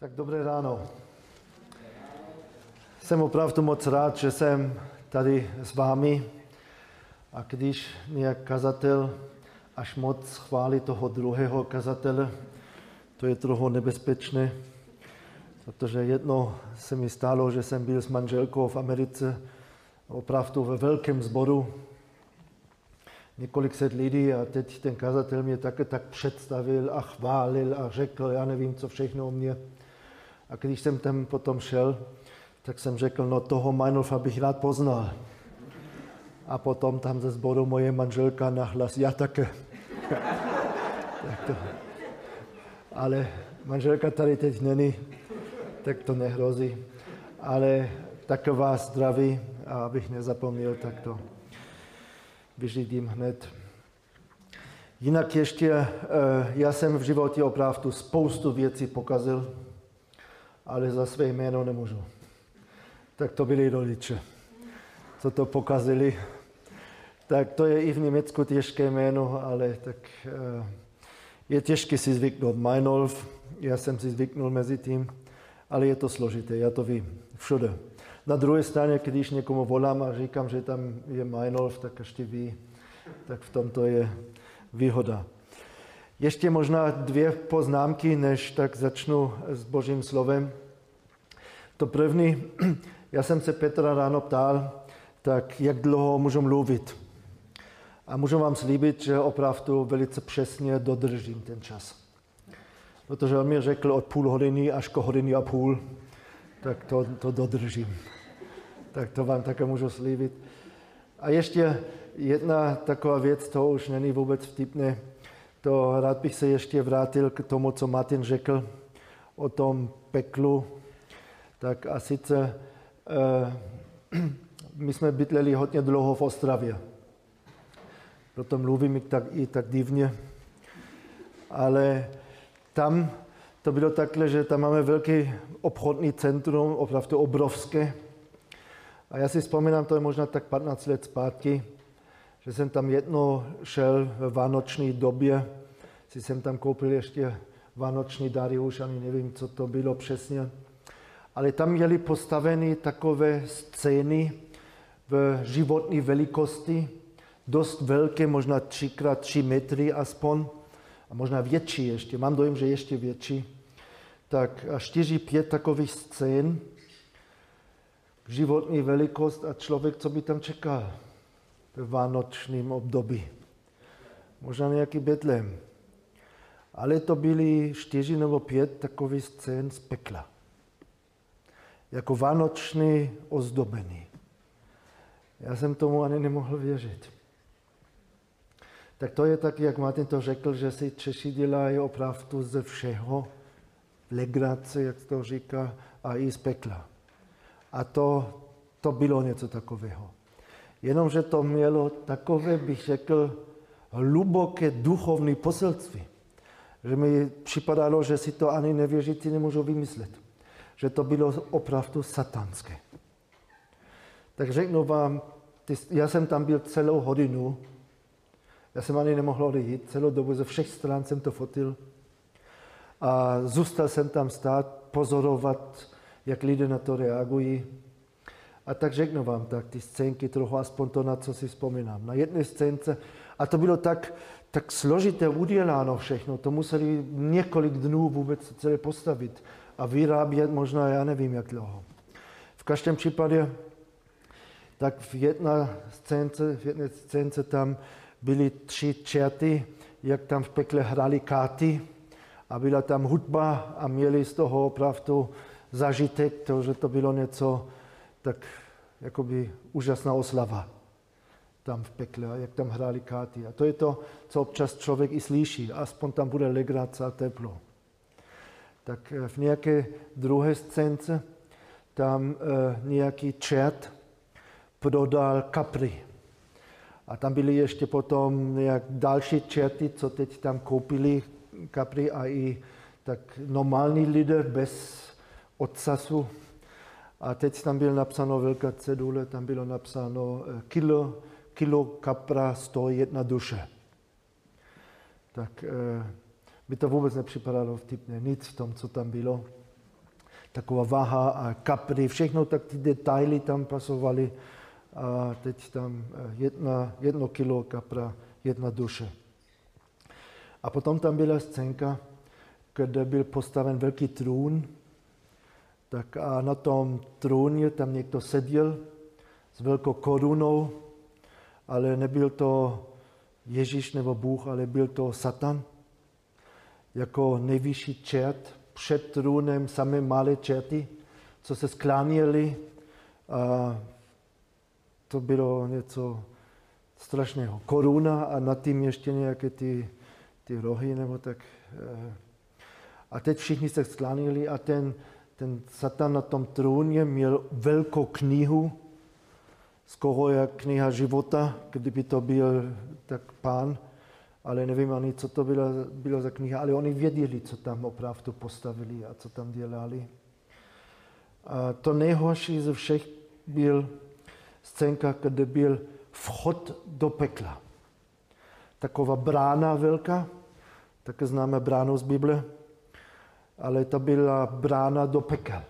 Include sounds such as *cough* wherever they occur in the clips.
Tak dobré ráno. Jsem opravdu moc rád, že jsem tady s vámi a když nějak kazatel až moc chválí toho druhého kazatele, to je trochu nebezpečné, protože jedno se mi stalo, že jsem byl s manželkou v Americe opravdu ve velkém sboru, několik set lidí a teď ten kazatel mě také tak představil a chválil a řekl, já nevím, co všechno o mě. A když jsem tam potom šel, tak jsem řekl, no toho Meinolfa bych rád poznal. A potom tam ze sboru moje manželka nahlas, já také. *laughs* tak to. Ale manželka tady teď není, tak to nehrozí. Ale taková zdraví, a abych nezapomněl, tak to vyřídím hned. Jinak ještě, eh, já jsem v životě opravdu spoustu věcí pokazil, ale za své jméno nemůžu. Tak to byli rodiče, co to pokazili. Tak to je i v Německu těžké jméno, ale tak eh, je těžké si zvyknout. Meinolf, já jsem si zvyknul mezi tím, ale je to složité, já to vím, všude. Na druhé straně, když někomu volám a říkám, že tam je Meinolf, tak ještě ví, tak v tom to je výhoda. Ještě možná dvě poznámky, než tak začnu s Božím slovem. To první, *clears throat* já jsem se Petra ráno ptal, tak jak dlouho můžu mluvit. A můžu vám slíbit, že opravdu velice přesně dodržím ten čas. Protože on mi řekl od půl hodiny až ko hodiny a půl, tak to, to dodržím. Tak to vám také můžu slíbit. A ještě jedna taková věc, to už není vůbec vtipné. To rád bych se ještě vrátil k tomu, co Martin řekl o tom peklu, tak a sice eh, *clears throat* my jsme bydleli hodně dlouho v Ostravě. Proto mluvím tak, i tak divně. Ale tam to bylo takhle, že tam máme velký obchodní centrum, opravdu obrovské. A já si vzpomínám, to je možná tak 15 let zpátky, že jsem tam jedno šel v vánoční době, si jsem tam koupil ještě vánoční dary, už ani nevím, co to bylo přesně. Ale tam měli postaveny takové scény v životní velikosti, dost velké, možná 3x3 metry aspoň, a možná větší ještě, mám dojem, že ještě větší, tak a 4-5 takových scén, životní velikost a člověk, co by tam čekal v vánočním období. Možná nějaký Betlem. Ale to byly čtyři nebo pět takových scén z pekla jako vánoční ozdobení. Já jsem tomu ani nemohl věřit. Tak to je tak, jak Martin to řekl, že si Češi dělají opravdu ze všeho, legrace, jak to říká, a i z pekla. A to, to bylo něco takového. Jenomže to mělo takové, bych řekl, hluboké duchovní poselství, že mi připadalo, že si to ani nevěřící nemůžu vymyslet že to bylo opravdu satanské. Tak řeknu vám, já jsem tam byl celou hodinu, já jsem ani nemohl odejít, celou dobu ze všech stran jsem to fotil a zůstal jsem tam stát, pozorovat, jak lidé na to reagují. A tak řeknu vám tak ty scénky trochu, aspoň to, na co si vzpomínám. Na jedné scénce, a to bylo tak, tak složité uděláno všechno, to museli několik dnů vůbec celé postavit a vyrábět možná, já nevím, jak dlouho. V každém případě, tak v jedné scénce, v jedné scénce tam byly tři čerty, jak tam v pekle hrali káty a byla tam hudba a měli z toho opravdu zažitek, to, že to bylo něco tak jakoby úžasná oslava tam v pekle, jak tam hráli káty. A to je to, co občas člověk i slyší, aspoň tam bude legrace a teplo tak eh, v nějaké druhé scénce tam eh, nějaký čert prodal kapry. A tam byly ještě potom nějak další čerty, co teď tam koupili kapry a i tak normální lidé bez odsasu. A teď tam bylo napsáno velká cedule, tam bylo napsáno eh, kilo, kilo kapra stojí jedna duše. Tak by to vůbec nepřipadalo vtipné, nic v tom, co tam bylo. taková váha a kapry, všechno tak ty detaily tam pasovaly a teď tam eh, jedna, jedno kilo kapra, jedna duše. A potom tam byla scénka, kde byl postaven velký trůn, tak a na tom trůně tam někdo seděl s velkou korunou, ale nebyl to Ježíš nebo Bůh, ale byl to Satan jako nejvyšší čert před trůnem samé malé čerty, co se skláněli. A to bylo něco strašného. Koruna a nad tím ještě nějaké ty, ty rohy nebo tak. Eh. A teď všichni se sklánili a ten, ten Satan na tom trůně měl velkou knihu, skoro jak kniha života, kdyby to byl tak pán, ale nevím ani, co to bylo, bylo za kniha, ale oni věděli, co tam opravdu postavili a co tam dělali. A to nejhorší ze všech byl scénka, kde byl vchod do pekla. Taková brána velká, také známe bránu z Bible, ale to byla brána do pekel.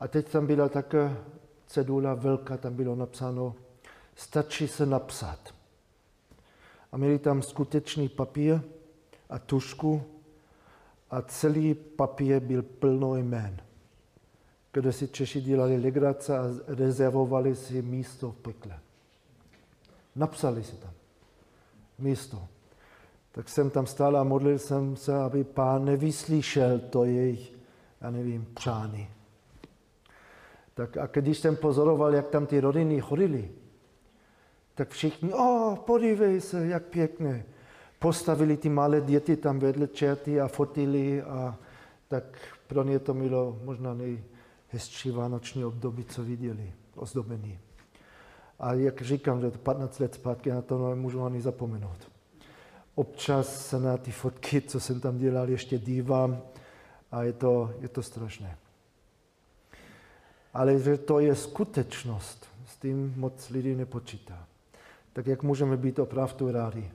A teď tam byla také cedula velká, tam bylo napsáno, stačí se napsat. A měli tam skutečný papír a tušku a celý papír byl plno jmén, kde si Češi dělali legrace a rezervovali si místo v pekle. Napsali si tam místo. Tak jsem tam stál a modlil jsem se, aby pán nevyslyšel to jejich, já nevím, přány. Tak a když jsem pozoroval, jak tam ty rodiny chodili, tak všichni, o, oh, podívej se, jak pěkně. Postavili ty malé děti tam vedle čerty a fotili a tak pro ně to bylo možná nejhezčí vánoční období, co viděli, ozdobený. A jak říkám, že to 15 let zpátky na to nemůžu ani zapomenout. Občas se na ty fotky, co jsem tam dělal, ještě dívám a je to, je to strašné. Ale že to je skutečnost, s tím moc lidí nepočítá. Tak jak můžeme být opravdu rádi,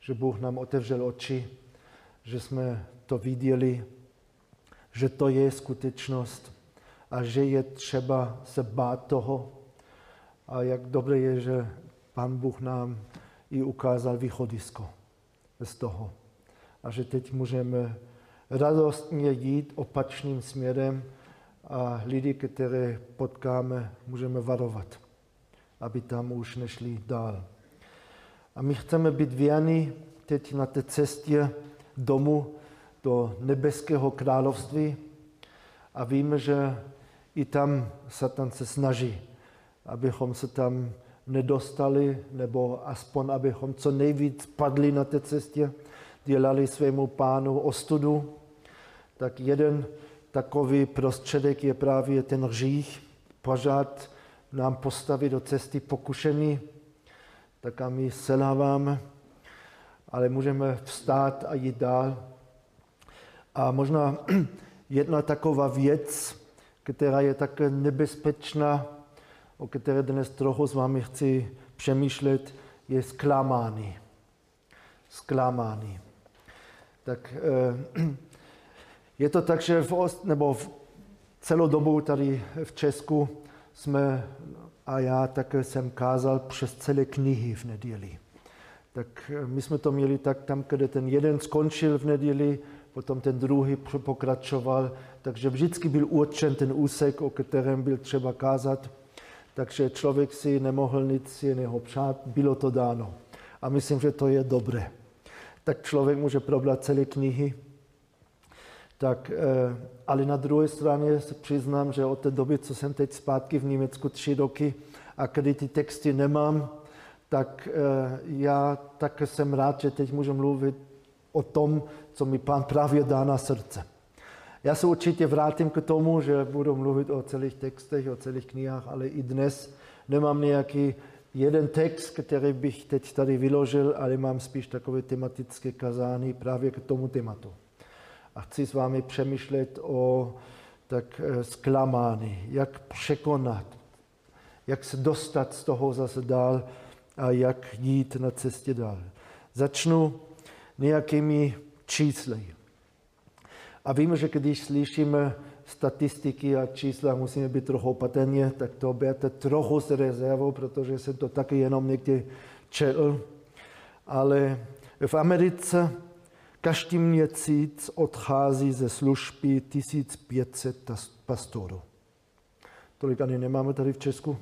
že Bůh nám otevřel oči, že jsme to viděli, že to je skutečnost a že je třeba se bát toho. A jak dobré je, že Pán Bůh nám i ukázal východisko z toho. A že teď můžeme radostně jít opačným směrem a lidi, které potkáme, můžeme varovat aby tam už nešli dál. A my chceme být věrní teď na té cestě domů do nebeského království a víme, že i tam Satan se snaží, abychom se tam nedostali, nebo aspoň abychom co nejvíc padli na té cestě, dělali svému pánu ostudu. Tak jeden takový prostředek je právě ten hřích, pořád nám postavit do cesty pokušení, tak a my selháváme, ale můžeme vstát a jít dál. A možná *clears throat* jedna taková věc, která je také nebezpečná, o které dnes trochu s vámi chci přemýšlet, je zklamání. Zklamání. Tak eh, *clears throat* je to tak, že v, nebo v celou dobu tady v Česku jsme, a já také jsem kázal přes celé knihy v neděli. Tak eh, my jsme to měli tak tam, kde ten jeden skončil v neděli, potom ten druhý pokračoval, takže vždycky byl určen ten úsek, o kterém byl třeba kázat, takže člověk si nemohl nic jiného přát, bylo to dáno. A myslím, že to je dobré. Tak člověk může probrat celé knihy, tak, eh, ale na druhé straně se přiznám, že od té doby, co jsem teď zpátky v Německu tři roky a kdy ty texty nemám, tak eh, já tak jsem rád, že teď můžu mluvit o tom, co mi pán právě dá na srdce. Já se určitě vrátím k tomu, že budu mluvit o celých textech, o celých knihách, ale i dnes nemám nějaký jeden text, který bych teď tady vyložil, ale mám spíš takové tematické kazání právě k tomu tématu a chci s vámi přemýšlet o tak eh, zklamání, jak překonat, jak se dostat z toho zase dál a jak jít na cestě dál. Začnu nějakými čísly. A víme, že když slyšíme statistiky a čísla musíme být trochu opatrně, tak to berte trochu s rezervou, protože jsem to taky jenom někdy četl. Ale v Americe každý měsíc odchází ze služby 1500 pastorů. Tolik ani nemáme tady v Česku,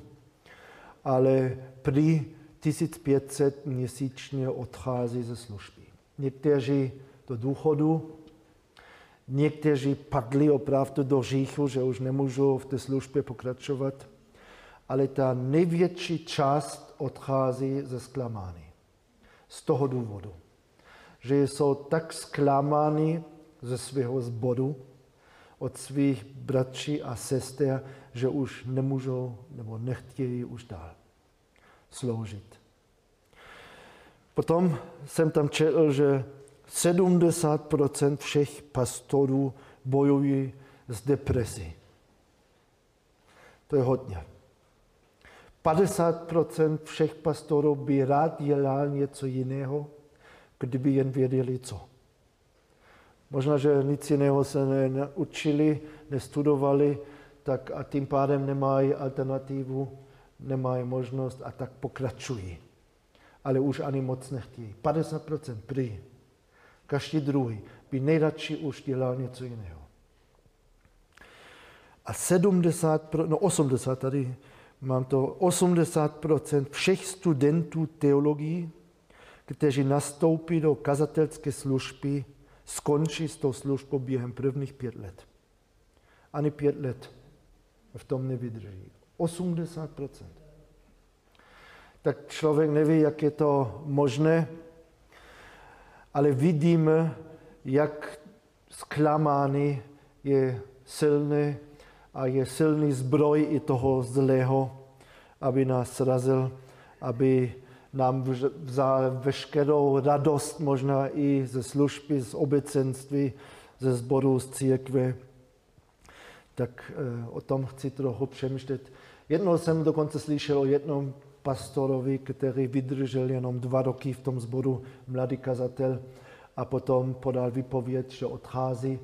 ale prý 1500 měsíčně odchází ze služby. Někteří do důchodu, někteří padli opravdu do říchu, že už nemůžou v té službě pokračovat, ale ta největší část odchází ze zklamání. Z toho důvodu, že jsou tak zklamáni ze svého zboru, od svých bratří a sester, že už nemůžou nebo nechtějí už dál sloužit. Potom jsem tam četl, že 70% všech pastorů bojují s depresí. To je hodně. 50% všech pastorů by rád dělal něco jiného, kdyby jen věděli co. Možná, že nic jiného se neučili, nestudovali, tak a tím pádem nemají alternativu, nemají možnost a tak pokračují. Ale už ani moc nechtějí. 50% prý. Každý druhý by nejradši už dělal něco jiného. A 70, no 80 tady mám to, 80% všech studentů teologii, kteří nastoupí do kazatelské služby, skončí s tou službou během prvních pět let. Ani pět let v tom nevydrží. 80% Tak člověk neví, jak je to možné, ale vidíme, jak zklamány je silný a je silný zbroj i toho zlého, aby nás srazil, aby nám vzal veškerou radost, možná i ze služby, z obecenství, ze sboru, z církve. Tak eh, o tom chci trochu přemýšlet. Jednou jsem dokonce slyšel o jednom pastorovi, který vydržel jenom dva roky v tom sboru, mladý kazatel, a potom podal výpověď, že odchází.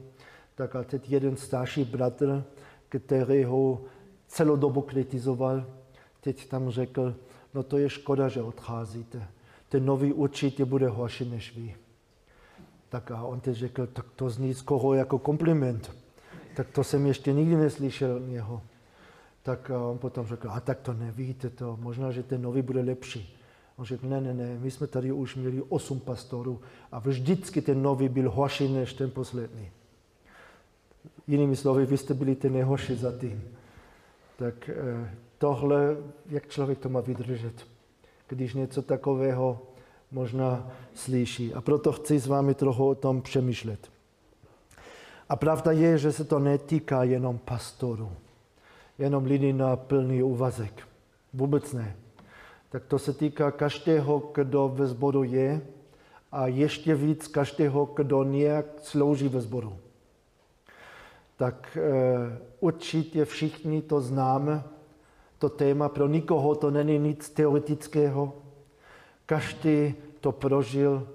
Tak a teď jeden starší bratr, který ho celou dobu kritizoval, teď tam řekl, no to je škoda, že odcházíte. Ten nový určitě bude horší než vy. Tak a on teď řekl, tak to zní z koho jako kompliment. Tak to jsem ještě nikdy neslyšel něho. Tak on potom řekl, a tak to nevíte, to možná, že ten nový bude lepší. On řekl, ne, ne, ne, my jsme tady už měli osm pastorů a vždycky ten nový byl horší než ten poslední. Jinými slovy, vy jste byli ten nejhorší za tím. Tak eh, tohle, jak člověk to má vydržet, když něco takového možná slyší. A proto chci s vámi trochu o tom přemýšlet. A pravda je, že se to netýká jenom pastorů, jenom lidí na plný úvazek. Vůbec ne. Tak to se týká každého, kdo ve sboru je a ještě víc každého, kdo nějak slouží ve sboru. Tak e, určitě všichni to známe, to téma. Pro nikoho to není nic teoretického. Každý to prožil,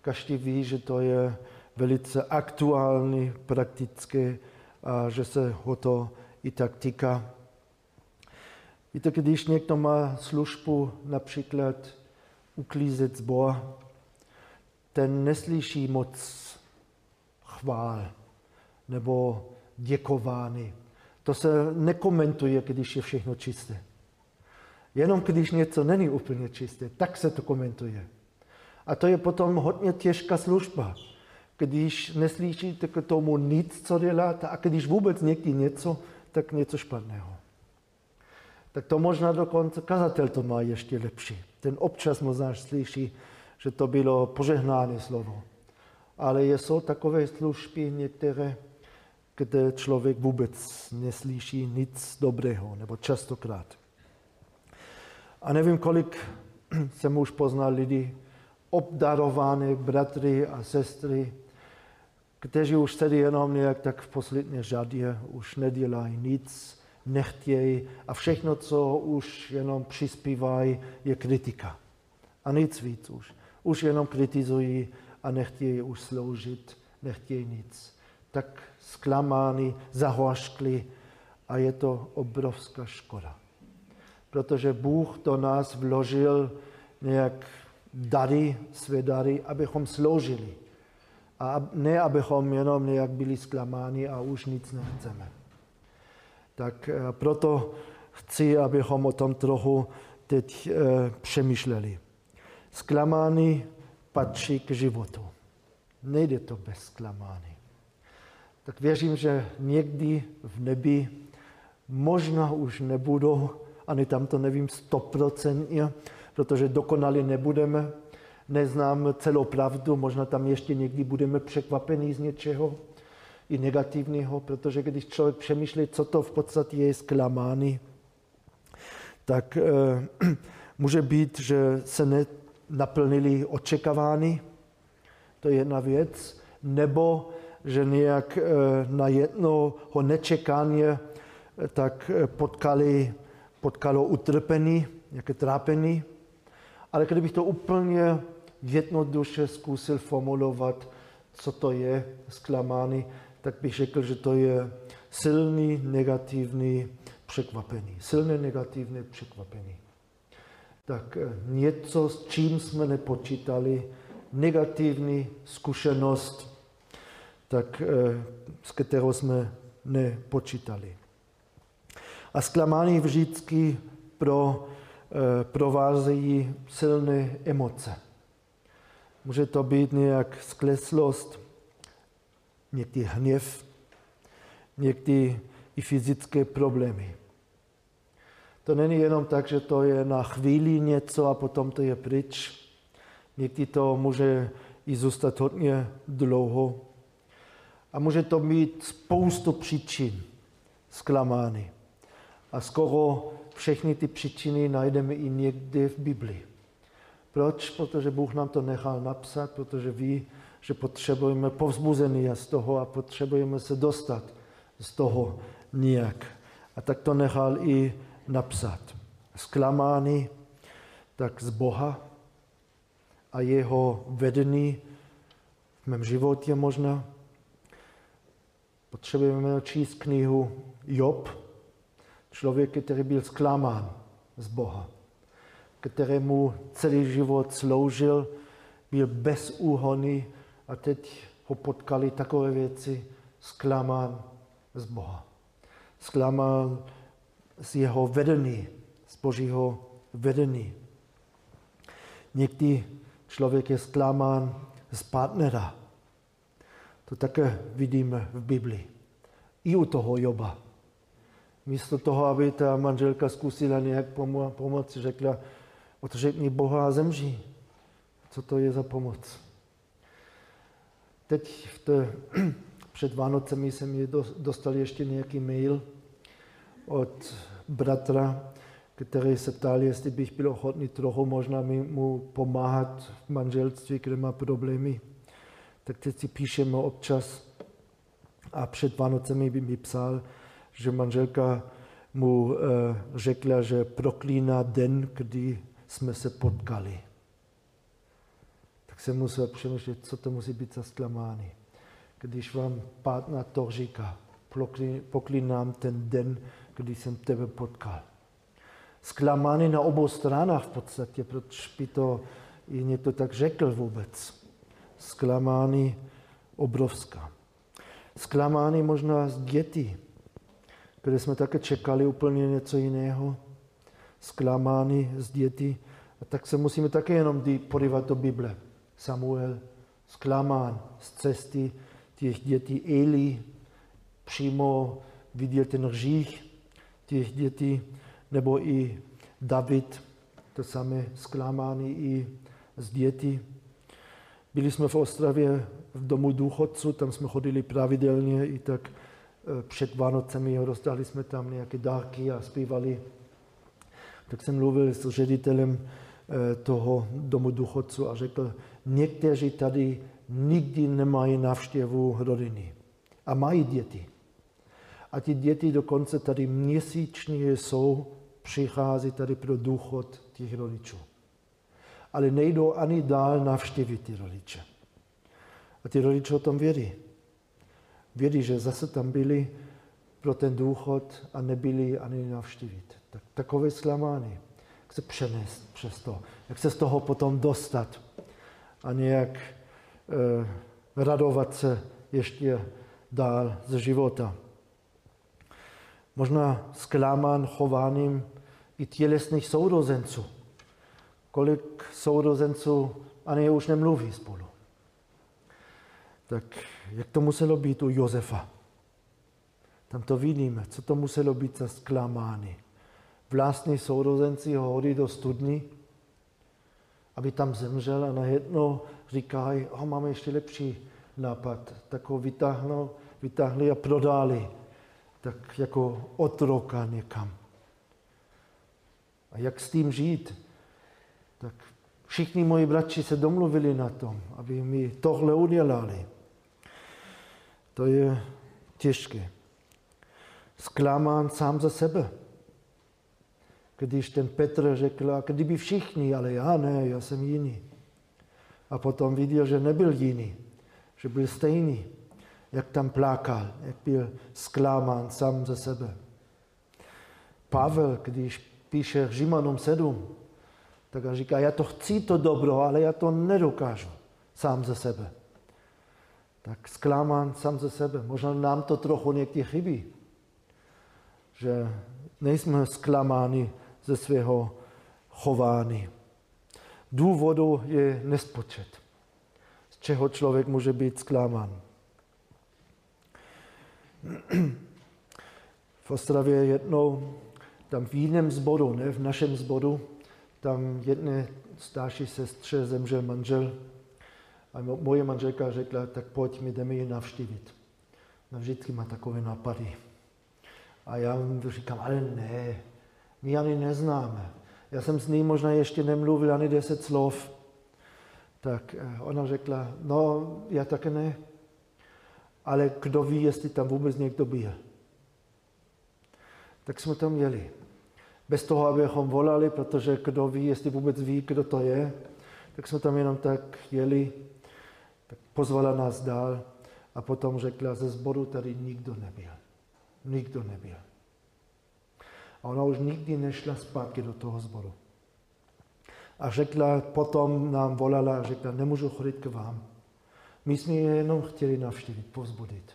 každý ví, že to je velice aktuální, praktické a že se ho to i tak týká. Víte, když někdo má službu například uklízet zbor, ten neslyší moc chvál nebo děkování to se nekomentuje, když je všechno čisté. Jenom když něco není úplně čisté, tak se to komentuje. A to je potom hodně těžká služba. Když neslyšíte k tomu nic, co děláte, a když vůbec někdy něco, tak něco špatného. Tak to možná dokonce kazatel to má ještě lepší. Ten občas možná slyší, že to bylo požehnáné slovo. Ale jsou takové služby některé, kde člověk vůbec neslyší nic dobrého, nebo častokrát. A nevím, kolik *clears throat* jsem už poznal lidi, obdarované bratry a sestry, kteří už tedy jenom nějak tak v poslední řadě už nedělají nic, nechtějí a všechno, co už jenom přispívají, je kritika. A nic víc už. Už jenom kritizují a nechtějí už sloužit, nechtějí nic tak zklamáni, zahořkli a je to obrovská škoda. Protože Bůh do nás vložil nějak dary, své dary, abychom sloužili. A ne, abychom jenom nějak byli zklamáni a už nic nechceme. Tak eh, proto chci, abychom o tom trochu teď e, přemýšleli. Zklamány patří k životu. Nejde to bez zklamání. Tak věřím, že někdy v nebi možná už nebudou, ani tam to nevím stoprocentně, protože dokonali nebudeme, neznám celou pravdu, možná tam ještě někdy budeme překvapení z něčeho i negativního, protože když člověk přemýšlí, co to v podstatě je zklamání, tak e, *clears throat* může být, že se nenaplnili očekávání, to je jedna věc, nebo že nějak e, na jednoho nečekání tak eh, potkali, potkalo utrpení, nějaké trápení. Ale kdybych to úplně jednoduše zkusil formulovat, co to je zklamání, tak bych řekl, že to je silný negativní překvapení. Silné negativní překvapení. Tak eh, něco, s čím jsme nepočítali, negativní zkušenost, tak eh, s kterou jsme nepočítali. A zklamání vždycky pro, eh, provázejí silné emoce. Může to být nějak skleslost, někdy hněv, někdy i fyzické problémy. To není jenom tak, že to je na chvíli něco a potom to je pryč. Někdy to může i zůstat hodně dlouho. A může to mít spoustu příčin zklamání. A skoro všechny ty příčiny najdeme i někde v Biblii. Proč? Protože Bůh nám to nechal napsat, protože ví, že potřebujeme povzbuzení z toho a potřebujeme se dostat z toho nijak. A tak to nechal i napsat. Zklamány tak z Boha a jeho vedení v mém životě možná. Potřebujeme číst knihu Job, člověk, který byl zklamán z Boha, kterému celý život sloužil, byl bezúhonný a teď ho potkali takové věci, zklamán z Boha. Zklamán z jeho vedení, z božího vedení. Někdy člověk je zklamán z partnera. To také vidíme v Biblii. I u toho Joba. Místo toho, aby ta manželka zkusila nějak pomo- pomoci, řekla, odřekni Boha a zemří. Co to je za pomoc? Teď v té, *clears throat* před Vánocemi jsem je dostal ještě nějaký mail od bratra, který se ptal, jestli bych byl ochotný trochu možná mu pomáhat v manželství, kde má problémy. Tak teď si píšeme občas a před Vánocemi by mi psal, že manželka mu eh, řekla, že proklíná den, kdy jsme se potkali. Tak jsem musel přemýšlet, co to musí být za zklamání. Když vám partner to říká, poklínám ten den, kdy jsem tebe potkal. Zklamání na obou stranách v podstatě, proč by to i někdo tak řekl vůbec. Zklamání obrovská. Zklamání možná z dětí, kde jsme také čekali úplně něco jiného. Zklamány z dětí. A tak se musíme také jenom podívat do Bible. Samuel zklamán z cesty těch dětí Eli, přímo viděl ten hřích těch dětí, nebo i David, to samé zklamání i z dětí. Byli jsme v Ostravě v domu důchodců, tam jsme chodili pravidelně i tak eh, před Vánocemi, rozdali jsme tam nějaké dárky a zpívali. Tak jsem mluvil s ředitelem eh, toho domu důchodců a řekl, někteří tady nikdy nemají návštěvu rodiny a mají děti. A ty děti dokonce tady měsíčně jsou, přichází tady pro důchod těch rodičů. Ale nejdou ani dál navštívit ty rodiče. A ty rodiče o tom vědí. vědí, že zase tam byli pro ten důchod a nebyli ani navštívit. Tak, takové zklamání. Jak se přenést přes to, jak se z toho potom dostat a nějak eh, radovat se ještě dál ze života. Možná zklamán chováním i tělesných sourozenců. Kolik sourozenců ani už nemluví spolu. Tak jak to muselo být u Josefa? Tam to vidíme, co to muselo být za zklamání. Vlastní sourozenci ho hodí do studny, aby tam zemřel a najednou říkají, oh, máme ještě lepší nápad. Tak ho vytáhnou, vytáhli a prodali. Tak jako otroka někam. A jak s tím žít? Tak všichni moji bratři se domluvili na tom, aby mi tohle udělali. To je těžké. Zklamán sám za sebe. Když ten Petr řekl, a kdyby všichni, ale já ne, já jsem jiný. A potom viděl, že nebyl jiný, že byl stejný, jak tam plakal, jak byl zklamán sám za sebe. Pavel, když píše Římanům 7, tak on říká, já to chci to dobro, ale já to nedokážu sám ze sebe. Tak zklamán sám ze sebe. Možná nám to trochu někdy chybí, že nejsme zklamáni ze svého chování. Důvodu je nespočet, z čeho člověk může být zklamán. *clears throat* V Ostravě jednou, tam v jiném zboru, ne v našem zboru, tam jedné starší sestře zemřel manžel a moje manželka řekla, tak pojď, my jdeme ji navštívit. No vždycky má takové nápady. A já říkám, ale ne, my ani neznáme. Já jsem s ní možná ještě nemluvil ani deset slov. Tak eh, ona řekla, no já také ne, ale kdo ví, jestli tam vůbec někdo byl. Tak jsme tam jeli. Bez toho, abychom volali, protože kdo ví, jestli vůbec ví, kdo to je, tak jsme tam jenom tak jeli, tak pozvala nás dál a potom řekla, ze sboru tady nikdo nebyl. Nikdo nebyl. A ona už nikdy nešla zpátky do toho sboru. A řekla, potom nám volala a řekla, nemůžu chodit k vám. My jsme je jenom chtěli navštívit, povzbudit.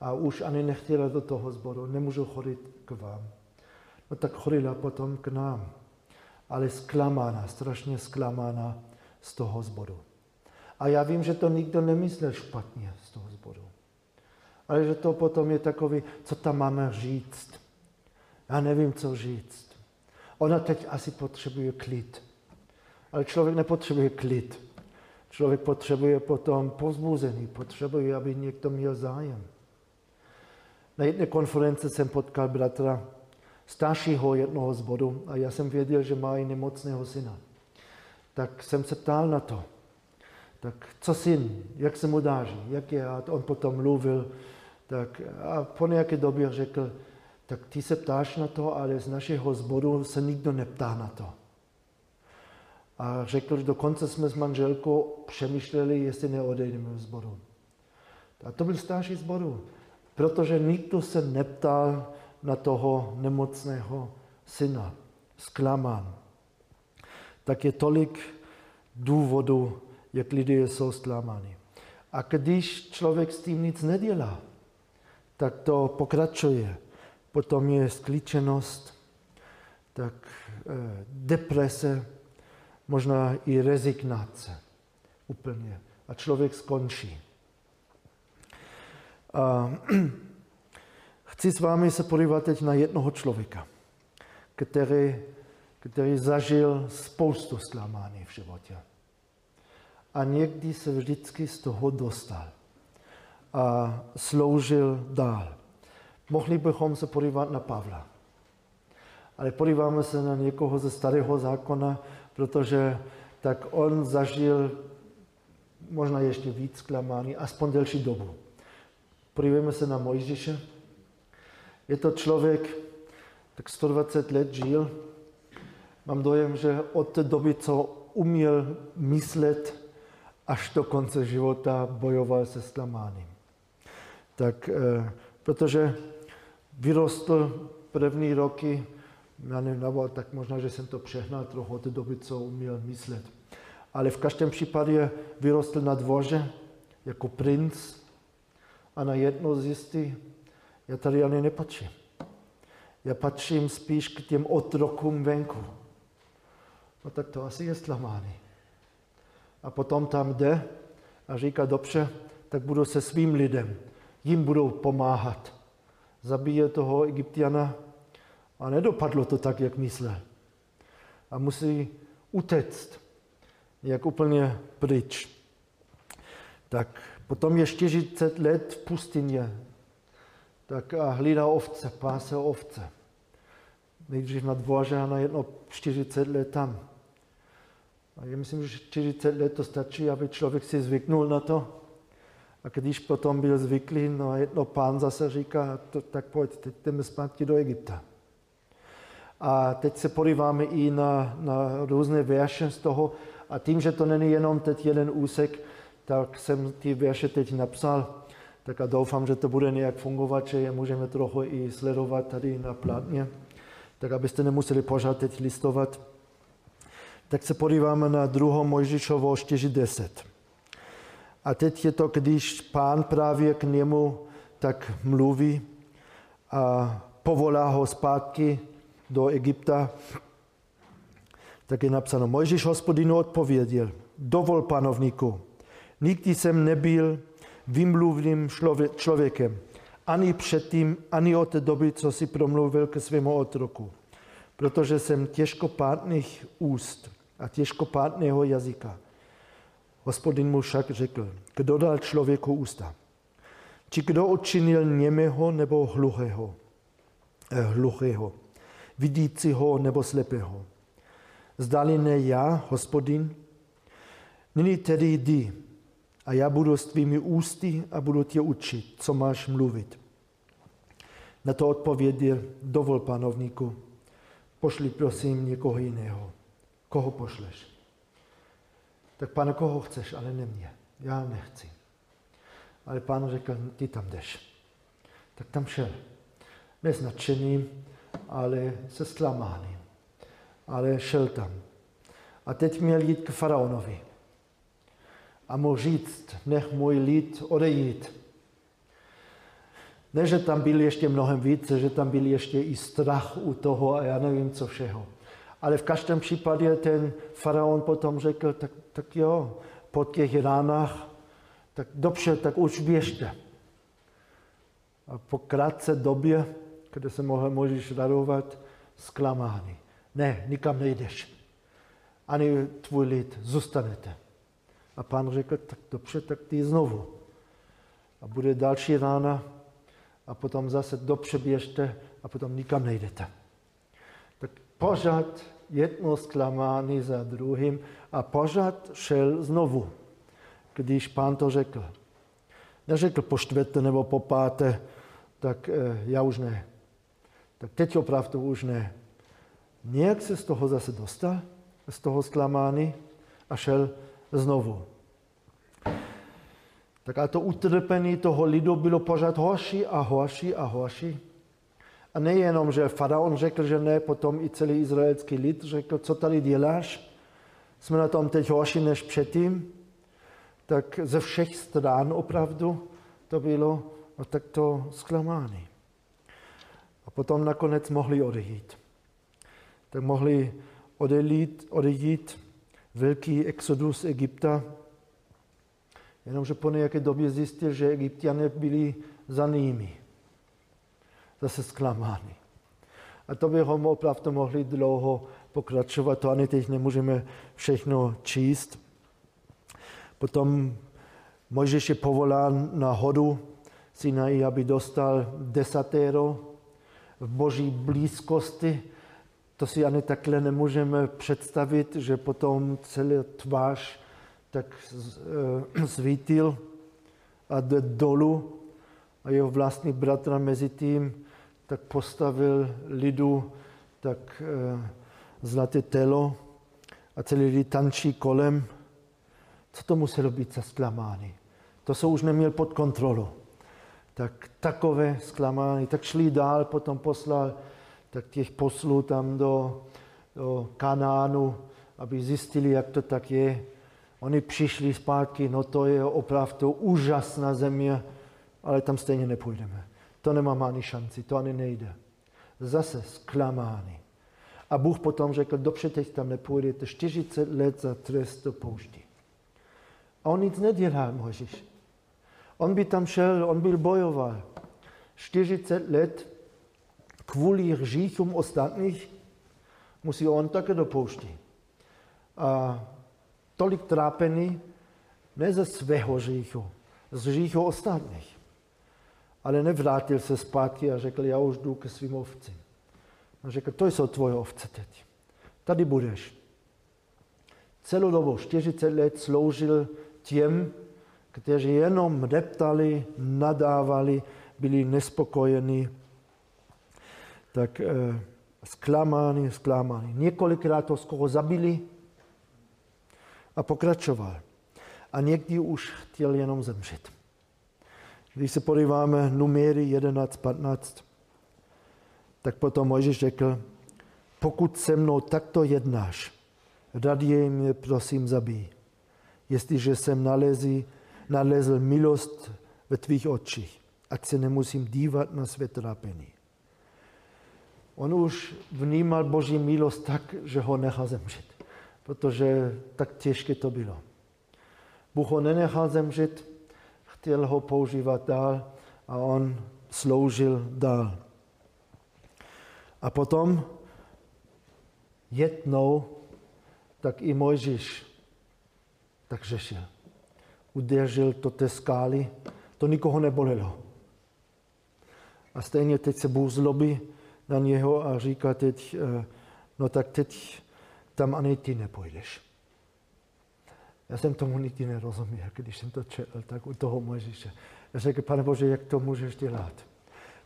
A už ani nechtěla do toho sboru, nemůžu chodit k vám. No tak chodila potom k nám, ale zklamána, strašně zklamána z toho sboru. A já vím, že to nikdo nemyslel špatně z toho sboru. Ale že to potom je takový, co tam máme říct. Já nevím, co říct. Ona teď asi potřebuje klid. Ale člověk nepotřebuje klid. Člověk potřebuje potom pozbuzení, potřebuje, aby někdo měl zájem. Na jedné konferenci jsem potkal bratra staršího jednoho z bodu a já jsem věděl, že má i nemocného syna. Tak jsem se ptal na to. Tak co syn, jak se mu dáří, jak je? A on potom mluvil. Tak a po nějaké době řekl, tak ty se ptáš na to, ale z našeho zboru se nikdo neptá na to. A řekl, že dokonce jsme s manželkou přemýšleli, jestli neodejdeme z zboru. A to byl starší zboru, protože nikdo se neptal na toho nemocného syna, zklamán. Tak je tolik důvodů, jak lidé jsou zklamáni. A když člověk s tím nic nedělá, tak to pokračuje potom je skličenost, tak eh, deprese, možná i rezignace úplně. A člověk skončí. A *clears throat* chci s vámi se podívat teď na jednoho člověka, který, který zažil spoustu zklamání v životě. A někdy se vždycky z toho dostal a sloužil dál. Mohli bychom se podívat na Pavla. Ale podíváme se na někoho ze starého zákona, protože tak on zažil možná ještě víc zklamání, aspoň delší dobu. Podívejme se na Mojžíše. Je to člověk, tak 120 let žil. Mám dojem, že od té doby, co uměl myslet, až do konce života bojoval se zklamáním. Tak, eh, protože vyrostl první roky, já nevím, nebo tak možná, že jsem to přehnal trochu od doby, co uměl myslet. Ale v každém případě vyrostl na dvoře jako princ a na jedno zjistí, já tady ani nepatřím. Já patřím spíš k těm otrokům venku. No tak to asi je zklamání. A potom tam jde a říká, dobře, tak budu se svým lidem, jim budou pomáhat. Zabije toho egyptiana a nedopadlo to tak, jak myslel. A musí utéct, jak úplně pryč. Tak potom je 40 let v pustině, tak a hlídá ovce, páse ovce. Nejdřív na dvoře a najednou 40 let tam. A já myslím, že 40 let to stačí, aby člověk si zvyknul na to. A když potom byl zvyklý, no jedno pán zase říká, to, tak pojď, teď jdeme zpátky do Egypta. A teď se podíváme i na, na různé verše z toho. A tím, že to není jenom teď jeden úsek, tak jsem ty verše teď napsal. Tak a doufám, že to bude nějak fungovat, že je můžeme trochu i sledovat tady na plátně. Tak abyste nemuseli pořád teď listovat. Tak se podíváme na druhou Mojžišovo 4.10. A teď je to, když pán právě k němu tak mluví a povolá ho zpátky do Egypta, tak je napsáno, Mojžíš hospodinu odpověděl, dovol panovníku, nikdy jsem nebyl vymluvným člověkem, ani předtím, ani od té doby, co si promluvil ke svému otroku, protože jsem těžkopádných úst a těžkopádného jazyka. Hospodin mu však řekl, kdo dal člověku ústa? Či kdo učinil němého nebo hluchého? Eh, hluchého vidícího nebo slepého. Zdali ne já, hospodin? Nyní tedy jdi a já budu s tvými ústy a budu tě učit, co máš mluvit. Na to odpověděl, dovol panovníku, pošli prosím někoho jiného. Koho pošleš? Tak pane, koho chceš, ale ne mě. Já nechci. Ale pán řekl, ty tam jdeš. Tak tam šel. Bez nadšení, ale se zklamáním. Ale šel tam. A teď měl jít k faraonovi. A mu říct, nech můj lid odejít. Ne, že tam byl ještě mnohem více, že tam byl ještě i strach u toho a já nevím co všeho. Ale v každém případě ten faraon potom řekl, tak, tak jo, po těch ránách, tak dobře, tak už běžte. A po krátce době kde se mohl můžeš radovat, zklamání. Ne, nikam nejdeš. Ani tvůj lid, zůstanete. A pán řekl, tak dobře, tak ty znovu. A bude další rána a potom zase dobře běžte a potom nikam nejdete. Tak pořád jedno zklamání za druhým a pořád šel znovu, když pán to řekl. Neřekl po čtvrté nebo po páté, tak eh, já už ne tak teď opravdu už ne. Nějak se z toho zase dostal, z toho zklamání a šel znovu. Tak a to utrpení toho lidu bylo pořád horší a horší a horší. A nejenom, že faraon řekl, že ne, potom i celý izraelský lid řekl, co tady děláš, jsme na tom teď horší než předtím, tak ze všech stran opravdu to bylo no, tak to zklamání. A potom nakonec mohli odejít. Tak mohli odejít, odejít velký exodus Egypta, jenomže po nějaké době zjistil, že egyptiané byli za nimi. Zase zklamáni. A to bychom opravdu mohli dlouho pokračovat, to ani teď nemůžeme všechno číst. Potom Mojžíš je povolán na hodu Sinai, aby dostal desatero, v boží blízkosti, to si ani takhle nemůžeme představit, že potom celý tvář tak eh, *clears throat* svítil a jde dolů a jeho vlastní bratra mezi tím tak postavil lidu tak eh, zlaté telo a celý lid tančí kolem. Co to muselo být za zklamání? To se už neměl pod kontrolou tak takové zklamání, tak šli dál, potom poslal tak těch poslů tam do, do Kanánu, aby zjistili, jak to tak je. Oni přišli zpátky, no to je opravdu úžasná země, ale tam stejně nepůjdeme. To nemá ani šanci, to ani nejde. Zase zklamány. A Bůh potom řekl, dobře, teď tam nepůjdete, 40 let za trest do poušti. A on nic nedělal, Mojžíš. On by tam šel, on byl bojoval. 40 let kvůli hříchům ostatních musí on také do poušti. A tolik trápení ne ze svého hříchu, z hříchu ostatních. Ale nevrátil se zpátky a řekl, já už jdu ke svým ovcím. A řekl, to jsou tvoje ovce teď. Tady budeš. Celou dobu, 40 let sloužil těm, kteří jenom reptali, nadávali, byli nespokojení, tak eh, zklamáni, zklamáni. Několikrát to skoro zabili a pokračoval. A někdy už chtěl jenom zemřít. Když se podíváme numery 11, 15, tak potom Mojžíš řekl, pokud se mnou takto jednáš, raději mě prosím zabij. Jestliže jsem nalezí, nalezl milost ve tvých očích, ať se nemusím dívat na své trápení. On už vnímal Boží milost tak, že ho nechal zemřít, protože tak těžké to bylo. Bůh ho nenechal zemřít, chtěl ho používat dál a on sloužil dál. A potom jednou tak i Mojžíš tak řešil. Udržel to té skály, to nikoho nebolelo. A stejně teď se Bůh zlobí na něho a říká teď, eh, no tak teď tam ani ty nepůjdeš. Já jsem tomu nikdy nerozuměl, když jsem to četl, tak u toho Mojžíše. Já řekl, pane Bože, jak to můžeš dělat?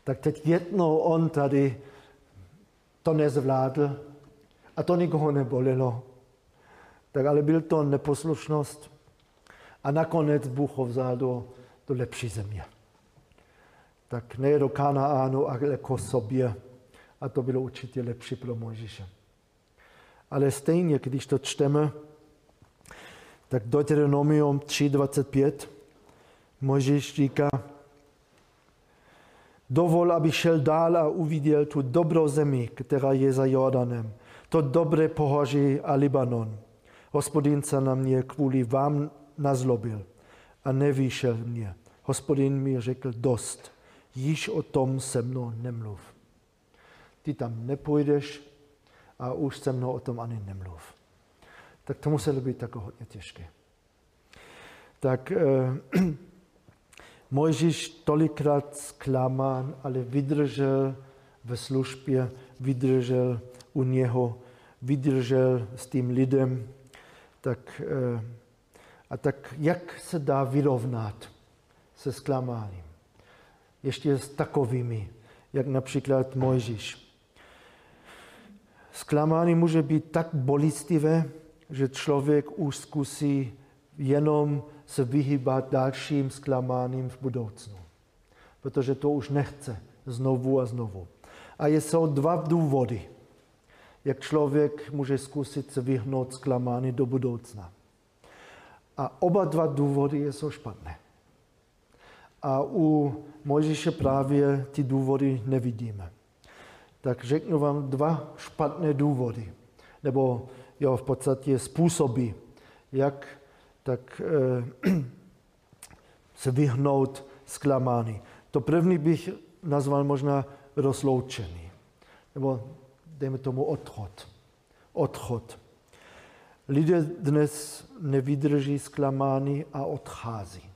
Tak teď jednou on tady to nezvládl a to nikoho nebolelo. Tak ale byl to neposlušnost a nakonec Bůh ho vzal do, do lepší země. Tak ne do Kanaánu, ale k sobě. A to bylo určitě lepší pro Mojžíše. Ale stejně, když to čteme, tak Deuteronomium 3.25 Mojžíš říká, Dovol, aby šel dál a uviděl tu dobrou zemi, která je za Jordanem, to dobré pohoří a Libanon. Hospodin se na mě kvůli vám nazlobil a nevýšel mě. Hospodin mi řekl dost, již o tom se mnou nemluv. Ty tam nepůjdeš a už se mnou o tom ani nemluv. Tak to muselo být tak hodně těžké. Tak eh, *clears throat* Mojžíš tolikrát zklamán, ale vydržel ve službě, vydržel u něho, vydržel s tím lidem. Tak, eh, a tak jak se dá vyrovnat se zklamáním? Ještě s takovými, jak například Mojžíš. Zklamání může být tak bolistivé, že člověk už zkusí jenom se vyhýbat dalším zklamáním v budoucnu. Protože to už nechce znovu a znovu. A jsou dva důvody, jak člověk může zkusit se vyhnout zklamání do budoucna. A oba dva důvody jsou špatné. A u Mojžíše právě ty důvody nevidíme. Tak řeknu vám dva špatné důvody, nebo jo, v podstatě způsoby, jak tak eh, *clears throat* se vyhnout zklamání. To první bych nazval možná rozloučený, nebo dejme tomu odchod. Odchod. Lidé dnes nevydrží zklamání a odchází.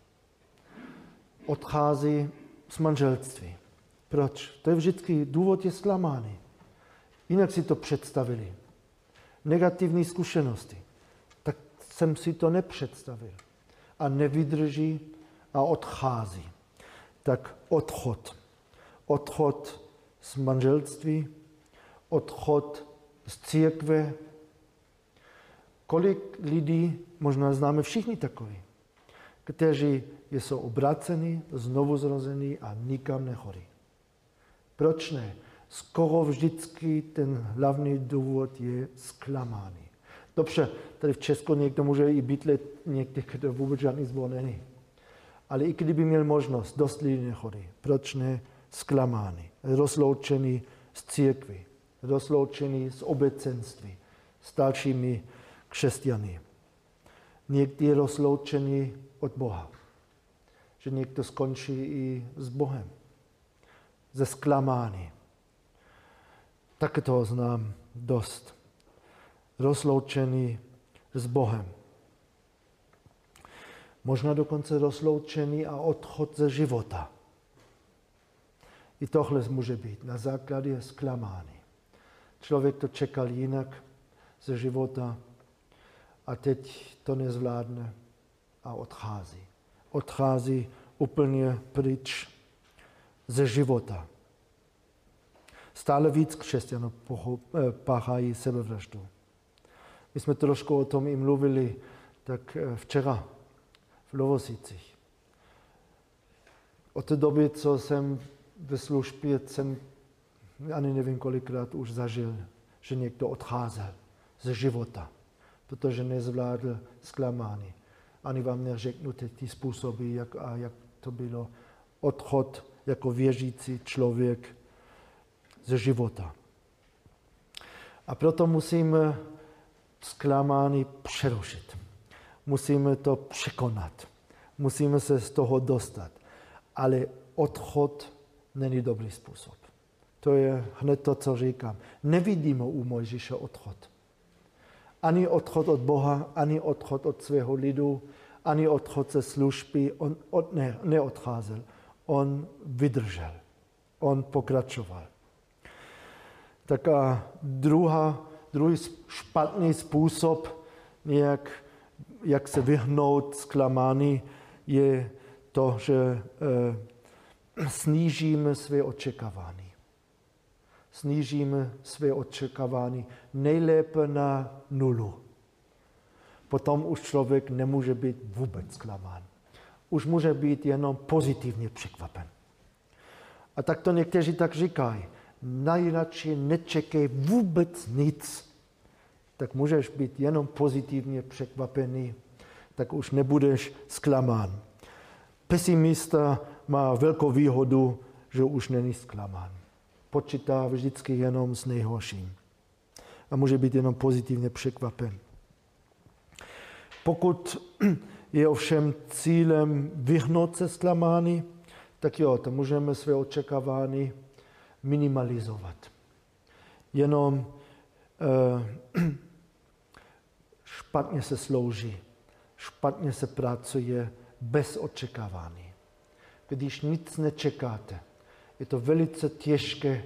Odchází z manželství. Proč? To je vždycky důvod je zklamání. Jinak si to představili. Negativní zkušenosti jsem si to nepředstavil. A nevydrží a odchází. Tak odchod. Odchod z manželství, odchod z církve. Kolik lidí, možná známe všichni takový, kteří jsou obracení, znovu zrození a nikam nechodí. Proč ne? Skoro vždycky ten hlavní důvod je zklamání. Dobře, tady v Česku někdo může i bydlet někde, kde vůbec žádný zbor není. Ale i kdyby měl možnost, dost lidí nechodí. Proč ne? Zklamání, rozloučený z církvy, rozloučený z obecenství, s dalšími křesťany. Někdy rozloučený od Boha. Že někdo skončí i s Bohem. Ze zklamání. Tak toho znám dost. Rozloučený s Bohem. Možná dokonce rozloučený a odchod ze života. I tohle může být na základě zklamání. Člověk to čekal jinak ze života a teď to nezvládne a odchází. Odchází úplně pryč ze života. Stále víc křesťanů eh, páchají sebevraždu. My jsme trošku o tom i mluvili tak eh, včera v Lovosicích. Od té doby, co jsem ve službě, jsem ani nevím kolikrát už zažil, že někdo odcházel ze života, protože nezvládl zklamání. Ani vám neřeknu ty, ty způsoby, jak, a jak to bylo. Odchod jako věřící člověk ze života. A proto musíme zklamání přerušit. Musíme to překonat. Musíme se z toho dostat. Ale odchod není dobrý způsob. To je hned to, co říkám. Nevidíme u Mojžíše odchod. Ani odchod od Boha, ani odchod od svého lidu, ani odchod ze služby. On od, ne, neodcházel. On vydržel. On pokračoval. Tak a druhá, druhý špatný způsob, jak, jak se vyhnout zklamání, je to, že e, snížíme své očekávání. Snížíme své očekávání nejlépe na nulu. Potom už člověk nemůže být vůbec zklamán. Už může být jenom pozitivně překvapen. A tak to někteří tak říkají najradši nečekej vůbec nic, tak můžeš být jenom pozitivně překvapený, tak už nebudeš zklamán. Pesimista má velkou výhodu, že už není zklamán. Počítá vždycky jenom s nejhorším. A může být jenom pozitivně překvapen. Pokud je ovšem cílem vyhnout se zklamání, tak jo, to můžeme své očekávání minimalizovat. Jenom uh, *clears throat* špatně se slouží, špatně se pracuje bez očekávání. Když nic nečekáte, je to velice těžké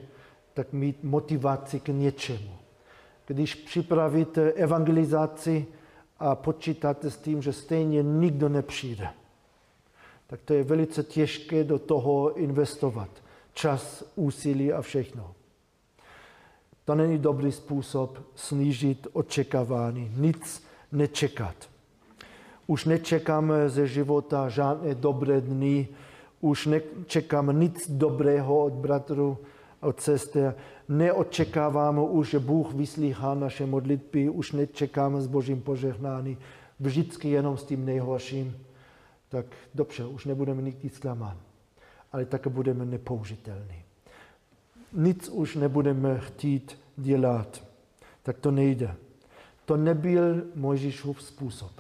tak mít motivaci k něčemu. Když připravíte evangelizaci a počítáte s tím, že stejně nikdo nepřijde, tak to je velice těžké do toho investovat čas, úsilí a všechno. To není dobrý způsob snížit očekávání, nic nečekat. Už nečekáme ze života žádné dobré dny, už nečekáme nic dobrého od bratru, od sester, neočekáváme už, že Bůh vyslýchá naše modlitby, už nečekáme s Božím požehnání, vždycky jenom s tím nejhorším, tak dobře, už nebudeme nikdy zklamán ale také budeme nepoužitelní. Nic už nebudeme chtít dělat. Tak to nejde. To nebyl Mojžíšův způsob.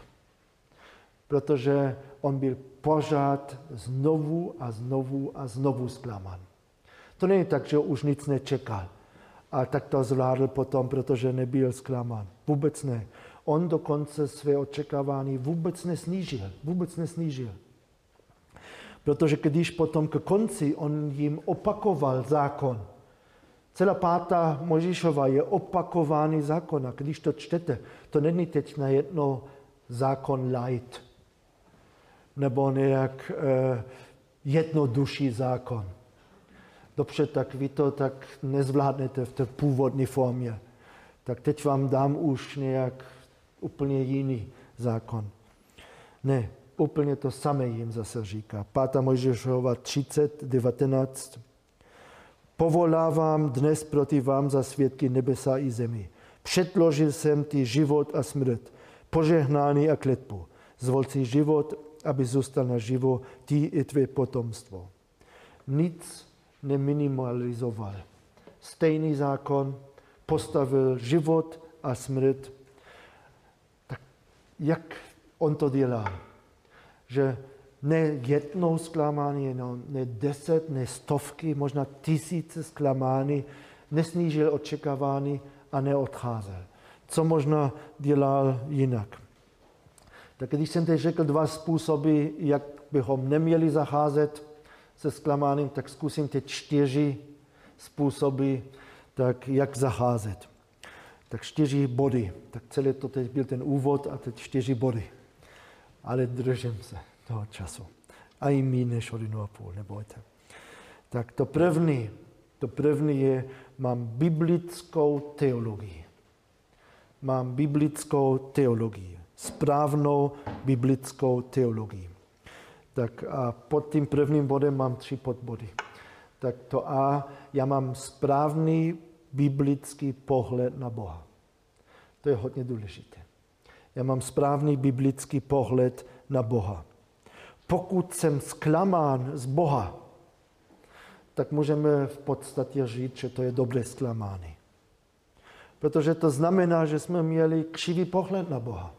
Protože on byl pořád znovu a znovu a znovu zklamán. To není tak, že už nic nečekal. A tak to zvládl potom, protože nebyl zklamán. Vůbec ne. On dokonce své očekávání vůbec nesnížil. Vůbec nesnížil. Protože když potom k konci on jim opakoval zákon, celá pátá Možíšova je opakovaný zákon. A když to čtete, to není teď na jedno zákon light, nebo nějak eh, jednodušší zákon. Dobře, tak vy to tak nezvládnete v té původní formě. Tak teď vám dám už nějak úplně jiný zákon. Ne, úplně to samé jim zase říká. 5. Mojžíšova 30, 19. Povolávám dnes proti vám za svědky nebesa i zemi. Předložil jsem ti život a smrt, požehnání a kletbu. Zvol si život, aby zůstal na živo ti i tvé potomstvo. Nic neminimalizoval. Stejný zákon postavil život a smrt. Tak jak on to dělá? Že ne jednou zklamání, no, ne deset, ne stovky, možná tisíce zklamání, nesnížil očekávání a neodcházel. Co možná dělal jinak? Tak když jsem teď řekl dva způsoby, jak bychom neměli zacházet se zklamáním, tak zkusím teď čtyři způsoby, tak jak zacházet. Tak čtyři body. Tak celé to teď byl ten úvod a teď čtyři body. Ale držím se toho času. A i méně než hodinu a půl, nebojte. Tak to první, to první je, mám biblickou teologii. Mám biblickou teologii. Správnou biblickou teologii. Tak a pod tím prvním bodem mám tři podbody. Tak to A, já mám správný biblický pohled na Boha. To je hodně důležité. Já mám správný biblický pohled na Boha. Pokud jsem zklamán z Boha, tak můžeme v podstatě říct, že to je dobré zklamání. Protože to znamená, že jsme měli křivý pohled na Boha.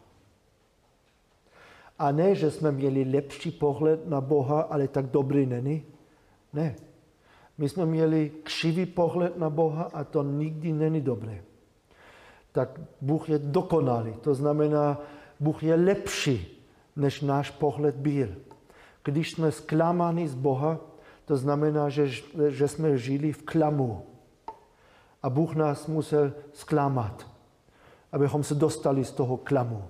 A ne, že jsme měli lepší pohled na Boha, ale tak dobrý není. Ne. My jsme měli křivý pohled na Boha a to nikdy není dobré. Tak Bůh je dokonalý. To znamená, Bůh je lepší, než náš pohled byl. Když jsme zklamáni z Boha, to znamená, že, že jsme žili v klamu. A Bůh nás musel zklamat, abychom se dostali z toho klamu.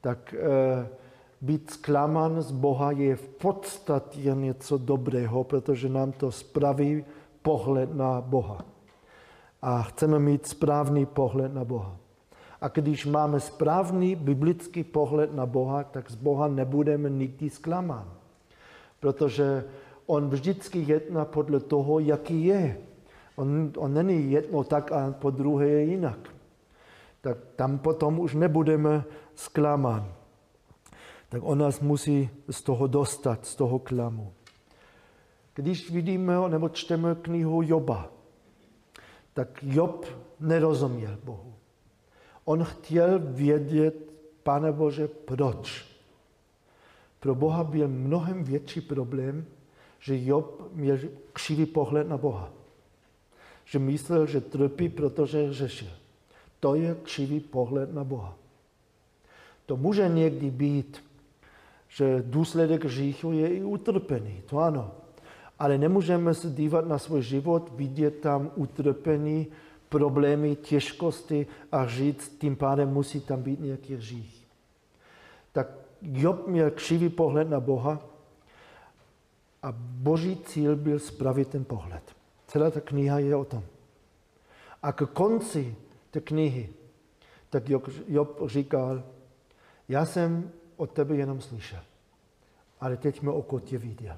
Tak e, být zklamán z Boha je v podstatě něco dobrého, protože nám to spraví pohled na Boha. A chceme mít správný pohled na Boha. A když máme správný biblický pohled na Boha, tak z Boha nebudeme nikdy zklamán. Protože on vždycky jedná podle toho, jaký je. On, on není jedno tak a po druhé je jinak. Tak tam potom už nebudeme zklamán tak on nás musí z toho dostat, z toho klamu. Když vidíme nebo čteme knihu Joba, tak Job nerozuměl Bohu. On chtěl vědět, Pane Bože, proč. Pro Boha byl mnohem větší problém, že Job měl křivý pohled na Boha. Že myslel, že trpí, protože řešil. To je křivý pohled na Boha. To může někdy být že důsledek hříchu je i utrpení, to ano. Ale nemůžeme se dívat na svůj život, vidět tam utrpení, problémy, těžkosti a říct, tím pádem musí tam být nějaký hřích. Tak Job měl křivý pohled na Boha a boží cíl byl spravit ten pohled. Celá ta kniha je o tom. A k konci té knihy, tak Job říkal, já jsem od tebe jenom slyšel. Ale teď mě oko tě viděl.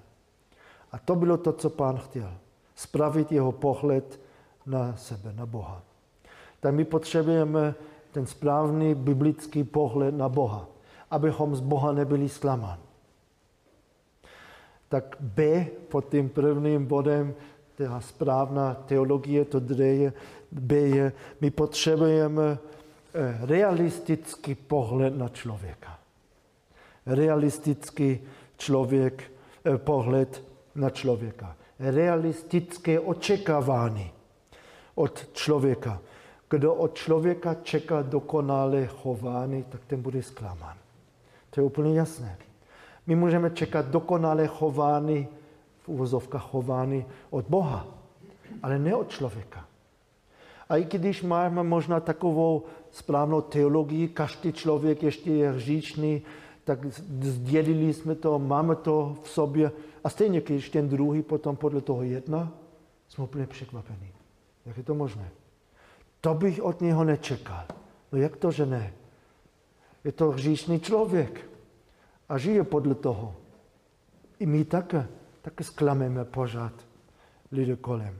A to bylo to, co pán chtěl. Spravit jeho pohled na sebe, na Boha. Tak my potřebujeme ten správný biblický pohled na Boha, abychom z Boha nebyli zklamáni. Tak B pod tím prvním bodem, ta správná teologie, to je, B je, my potřebujeme eh, realistický pohled na člověka realistický člověk, eh, pohled na člověka. Realistické očekávání od člověka. Kdo od člověka čeká dokonalé chování, tak ten bude zklamán. To je úplně jasné. My můžeme čekat dokonalé chování, v uvozovkách chování od Boha, ale ne od člověka. A i když máme možná takovou správnou teologii, každý člověk ještě je hříčný, tak sdělili jsme to, máme to v sobě a stejně, když ten druhý potom podle toho jedná, jsme úplně překvapení. Jak je to možné? To bych od něho nečekal. No jak to, že ne? Je to hříšný člověk. a žije podle toho. I my také, také sklameme pořád lidi kolem.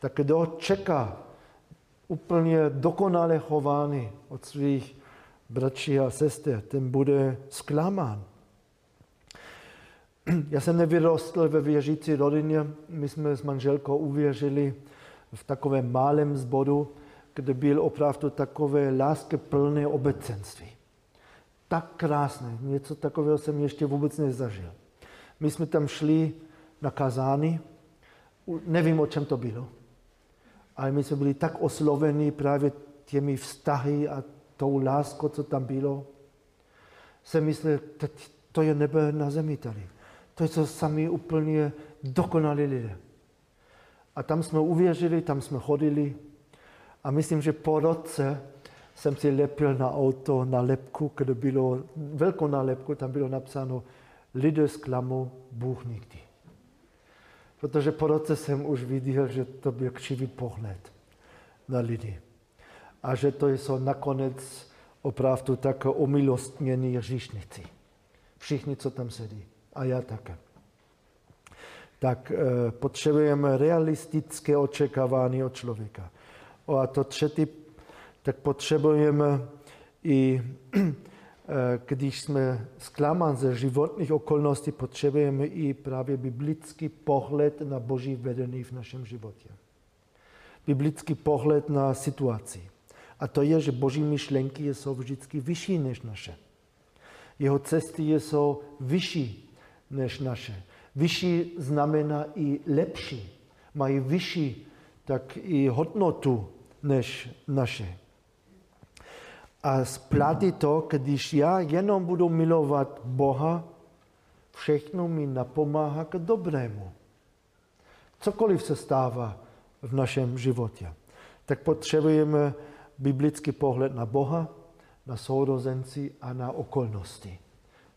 Tak kdo čeká úplně dokonale chování od svých bratří a sester, ten bude zklamán. *clears throat* Já jsem nevyrostl ve věřící rodině, my jsme s manželkou uvěřili v takovém malém zboru, kde byl opravdu takové láskyplné obecenství. Tak krásné, něco takového jsem ještě vůbec nezažil. My jsme tam šli na kazání, nevím, o čem to bylo, ale my jsme byli tak osloveni právě těmi vztahy a tou láskou, co tam bylo. Jsem myslel, to je nebe na zemi tady. To to sami úplně dokonalí lidé. A tam jsme uvěřili, tam jsme chodili. A myslím, že po roce jsem si lepil na auto na lepku, kde bylo, velkou nálepku, tam bylo napsáno lidé zklamou, Bůh nikdy. Protože po roce jsem už viděl, že to byl křivý pohled na lidi. A že to jsou nakonec opravdu tak omilostnění hříšnici. Všichni, co tam sedí. A já také. Tak e, potřebujeme realistické očekávání od člověka. A to třetí, tak potřebujeme i *clears throat* Eh, když jsme zklamáni ze životních okolností, potřebujeme i právě biblický pohled na boží vedení v našem životě. Biblický pohled na situaci. A to je, že boží myšlenky jsou vždycky vyšší než naše. Jeho cesty jsou vyšší než naše. Vyšší znamená i lepší. Mají vyšší tak i hodnotu než naše. A splatí to, když já jenom budu milovat Boha, všechno mi napomáhá k dobrému. Cokoliv se stává v našem životě, tak potřebujeme biblický pohled na Boha, na sourozenci a na okolnosti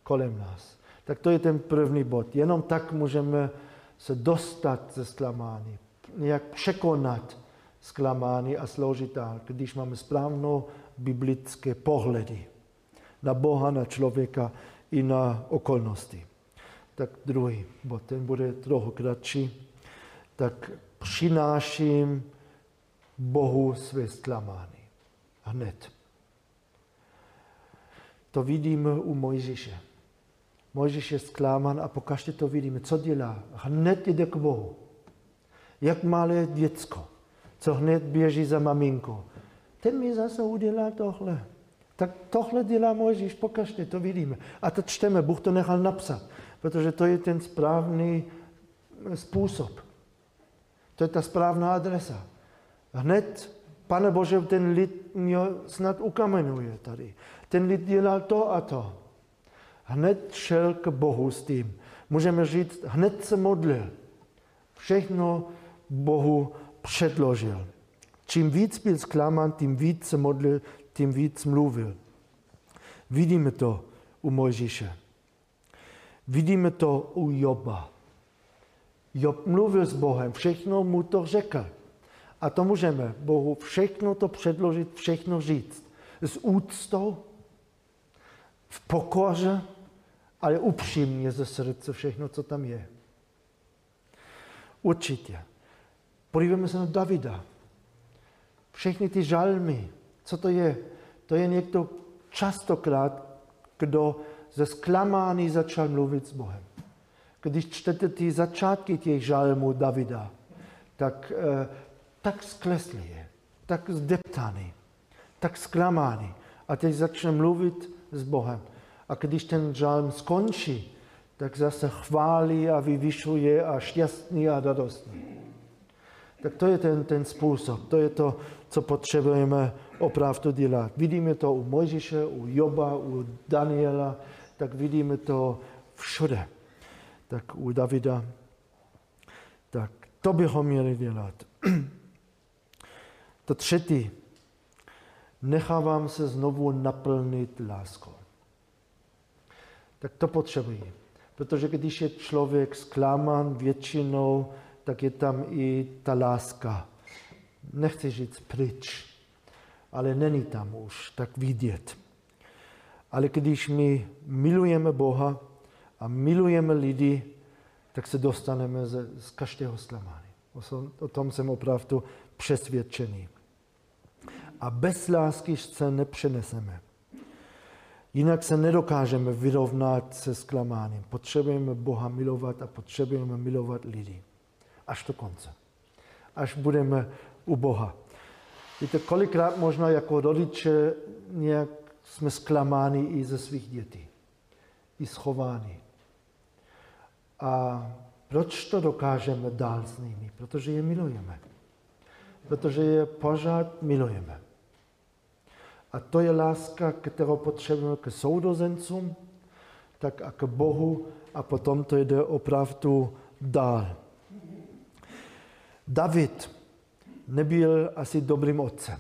kolem nás. Tak to je ten první bod. Jenom tak můžeme se dostat ze zklamání, nějak překonat zklamání a složit dál, když máme správnou biblické pohledy na Boha, na člověka i na okolnosti. Tak druhý bod, ten bude trochu kratší. Tak přináším Bohu své zklamání. Hned. To vidíme u Mojžíše. Mojžíš je zklamán a pokaždé to vidíme. Co dělá? Hned jde k Bohu. Jak malé děcko, co hned běží za maminkou ten mi zase udělá tohle. Tak tohle dělá Mojžíš, pokažte, to vidíme. A to čteme, Bůh to nechal napsat, protože to je ten správný způsob. To je ta správná adresa. Hned, pane Bože, ten lid mě snad ukamenuje tady. Ten lid dělal to a to. Hned šel k Bohu s tím. Můžeme říct, hned se modlil. Všechno Bohu předložil. Čím víc byl zklamán, tím víc se modlil, tím víc mluvil. Vidíme to u Mojžíše. Vidíme to u Joba. Job mluvil s Bohem, všechno mu to řekl. A to můžeme Bohu všechno to předložit, všechno říct. S úctou, v pokoře, ale upřímně ze srdce všechno, co tam je. Určitě. Podívejme se na Davida. Všechny ty žalmy, co to je? To je někdo častokrát, kdo ze zklamání začal mluvit s Bohem. Když čtete ty začátky těch žalmů Davida, tak, eh, tak skleslý je, tak zdeptaný, tak zklamaný. A teď začne mluvit s Bohem. A když ten žalm skončí, tak zase chválí a vyvyšuje a šťastný a radostný. Tak to je ten, ten způsob, to je to, co potřebujeme opravdu dělat. Vidíme to u Mojžíše, u Joba, u Daniela, tak vidíme to všude. Tak u Davida. Tak to bychom měli dělat. To třetí. Nechávám se znovu naplnit láskou. Tak to potřebuji. Protože když je člověk zklamán většinou, tak je tam i ta láska nechci říct pryč, ale není tam už tak vidět. Ale když my milujeme Boha a milujeme lidi, tak se dostaneme z, z každého zklamání. O, o tom jsem opravdu přesvědčený. A bez lásky se nepřeneseme. Jinak se nedokážeme vyrovnat se zklamáním. Potřebujeme Boha milovat a potřebujeme milovat lidi. Až do konce. Až budeme u Boha. Víte, kolikrát možná jako rodiče nějak jsme zklamáni i ze svých dětí. I schováni. A proč to dokážeme dál s nimi? Protože je milujeme. Protože je pořád milujeme. A to je láska, kterou potřebujeme k sourozencům, tak a k Bohu a potom to jde opravdu dál. David nebyl asi dobrým otcem.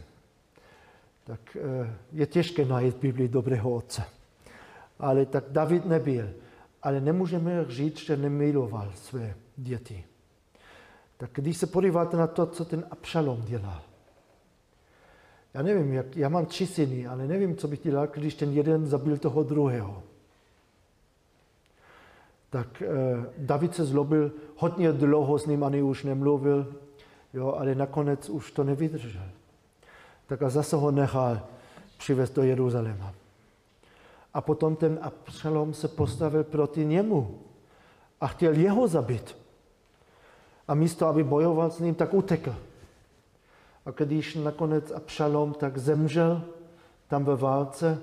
Tak eh, je těžké najít v Biblii dobrého otce. Ale tak David nebyl. Ale nemůžeme říct, že nemiloval své děti. Tak když se podíváte na to, co ten Abšalom dělal, já nevím, jak, já mám tři syny, ale nevím, co bych dělal, když ten jeden zabil toho druhého. Tak eh, David se zlobil, hodně dlouho s ním ani už nemluvil, jo, ale nakonec už to nevydržel. Tak a zase ho nechal přivést do Jeruzaléma. A potom ten Absalom se postavil proti němu a chtěl jeho zabít. A místo, aby bojoval s ním, tak utekl. A když nakonec Abšalom tak zemřel tam ve válce,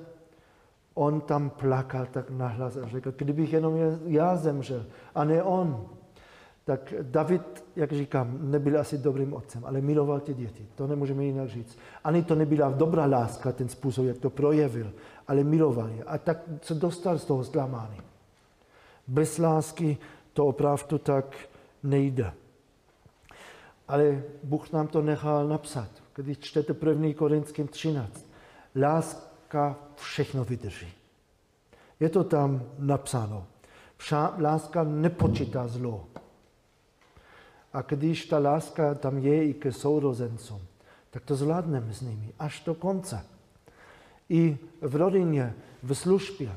on tam plakal tak nahlas a řekl, kdybych jenom já zemřel a ne on. Tak David, jak říkám, nebyl asi dobrým otcem, ale miloval ty děti. To nemůžeme jinak říct. Ani to nebyla dobrá láska, ten způsob, jak to projevil, ale miloval je. A tak se dostal z toho zklamání. Bez lásky to opravdu tak nejde. Ale Bůh nám to nechal napsat. Když čtete 1. Korinským 13. Láska všechno vydrží. Je to tam napsáno. Vša, láska nepočítá zlo. A když ta láska tam je i ke sourozencům, tak to zvládneme s nimi až do konce. I v rodině, v službě,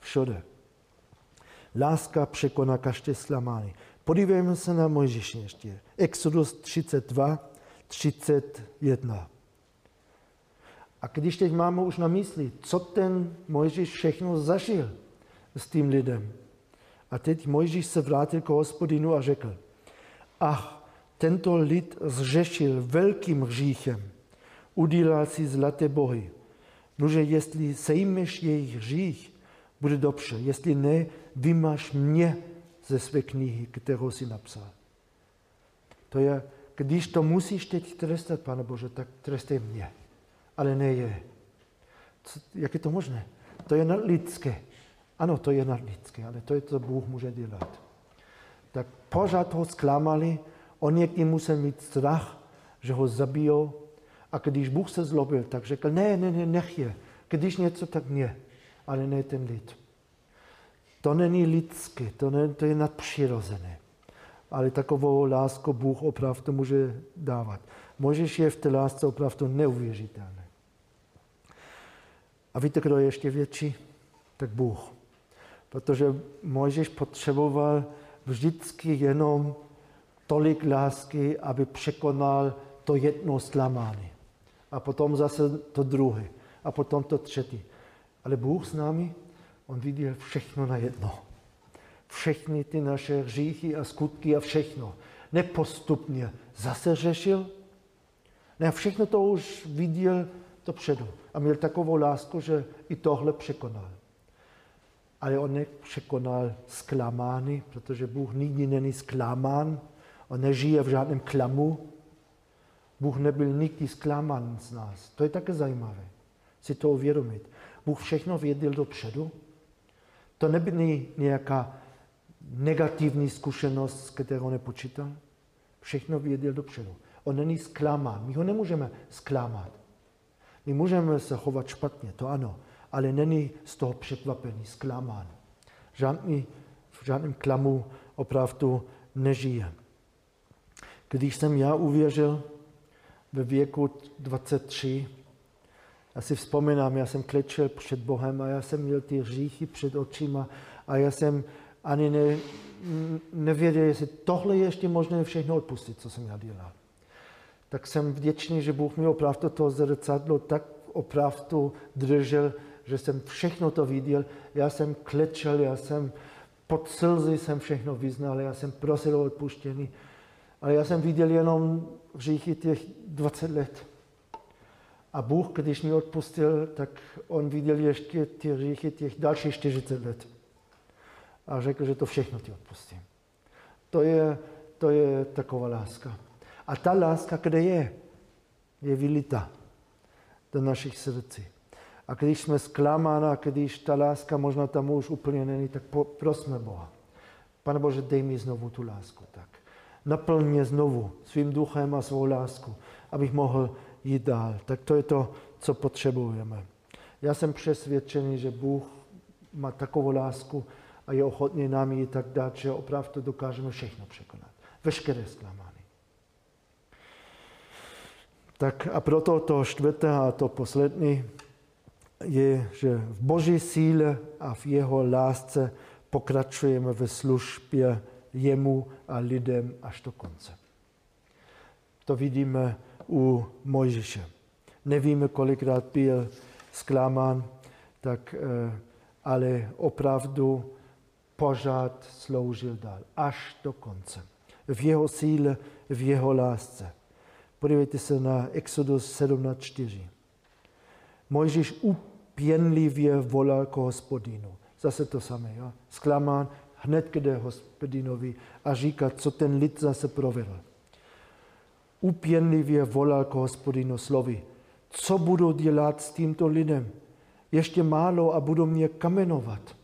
všude. Láska překoná každé zklamání. Podívejme se na Mojžíše ještě. Exodus 32, 31. A když teď máme už na mysli, co ten Mojžíš všechno zažil s tím lidem. A teď Mojžíš se vrátil k hospodinu a řekl, ach, tento lid zřešil velkým hříchem, udělal si zlaté bohy. Nože jestli sejmeš jejich hřích, bude dobře, jestli ne, vymaš mě ze své knihy, kterou si napsal. To je, když to musíš teď trestat, Pane Bože, tak trestej mě, ale ne je. Co, jak je to možné? To je nadlidské. Ano, to je nadlidské, ale to je, co Bůh může dělat. Tak pořád ho zklamali, on někdy musel mít strach, že ho zabijou. A když Bůh se zlobil, tak řekl, ne, ne, ne, nech je. Když něco, tak mě, ale ne ten lid. To není lidské, to, ne, to je nadpřirozené. Ale takovou lásku Bůh opravdu může dávat. Můžeš je v té lásce opravdu neuvěřitelné. A víte, kdo je ještě větší? Tak Bůh. Protože Mojžíš potřeboval vždycky jenom tolik lásky, aby překonal to jedno zklamání. A potom zase to druhé. A potom to třetí. Ale Bůh s námi On viděl všechno na jedno. Všechny ty naše hříchy a skutky a všechno. Nepostupně zase řešil. Ne, všechno to už viděl dopředu. A měl takovou lásku, že i tohle překonal. Ale on nepřekonal zklamány, protože Bůh nikdy není zklamán. On nežije v žádném klamu. Bůh nebyl nikdy zklamán z nás. To je také zajímavé, si to uvědomit. Bůh všechno věděl dopředu to nebyly nějaká negativní zkušenost, s kterou nepočítal. Všechno věděl dopředu. On není zklamán. My ho nemůžeme zklamat. My můžeme se chovat špatně, to ano, ale není z toho překvapený, zklamán. Žádný, v žádném klamu opravdu nežije. Když jsem já uvěřil ve věku 23, Já si vzpomínám, já jsem klečel před Bohem a já jsem měl ty hříchy před očima a já jsem ani ne, nevěděl, jestli tohle je ještě možné všechno odpustit, co jsem já dělal. Tak jsem vděčný, že Bůh mi opravdu to zrcadlo tak opravdu držel, že jsem všechno to viděl. Já jsem klečel, já jsem pod slzy jsem všechno vyznal, já jsem prosil o odpuštění, ale já jsem viděl jenom hříchy těch 20 let. A Bůh, když mi odpustil, tak on viděl ještě ty hříchy těch dalších 40 let. A řekl, že to všechno ti odpustím. To je, to je taková láska. A ta láska, kde je, je vylita do našich srdcí. A když jsme zklamána, když ta láska možná tam už úplně není, tak prosme Boha. Pane Bože, dej mi znovu tu lásku. Tak. Naplň mě znovu svým duchem a svou lásku, abych mohl jít dál. Tak to je to, co potřebujeme. Já jsem přesvědčený, že Bůh má takovou lásku a je ochotný nám ji tak dát, že opravdu dokážeme všechno překonat. Veškeré zklamání. Tak a proto to čtvrté a to poslední je, že v Boží síle a v jeho lásce pokračujeme ve službě jemu a lidem až do konce. To vidíme u Mojžiše. Nevíme, kolikrát byl zklamán, tak, eh, ale opravdu pořád sloužil dál, až do konce. V jeho síle, v jeho lásce. Podívejte se na Exodus 17.4. Mojžíš upěnlivě volal k hospodinu. Zase to samé. Jo? Zklamán hned kde hospodinovi a říká, co ten lid zase provedl. Upěnlivě volal k hospodinu slovy. Co budu dělat s tímto lidem? Ještě málo a budu mě kamenovat.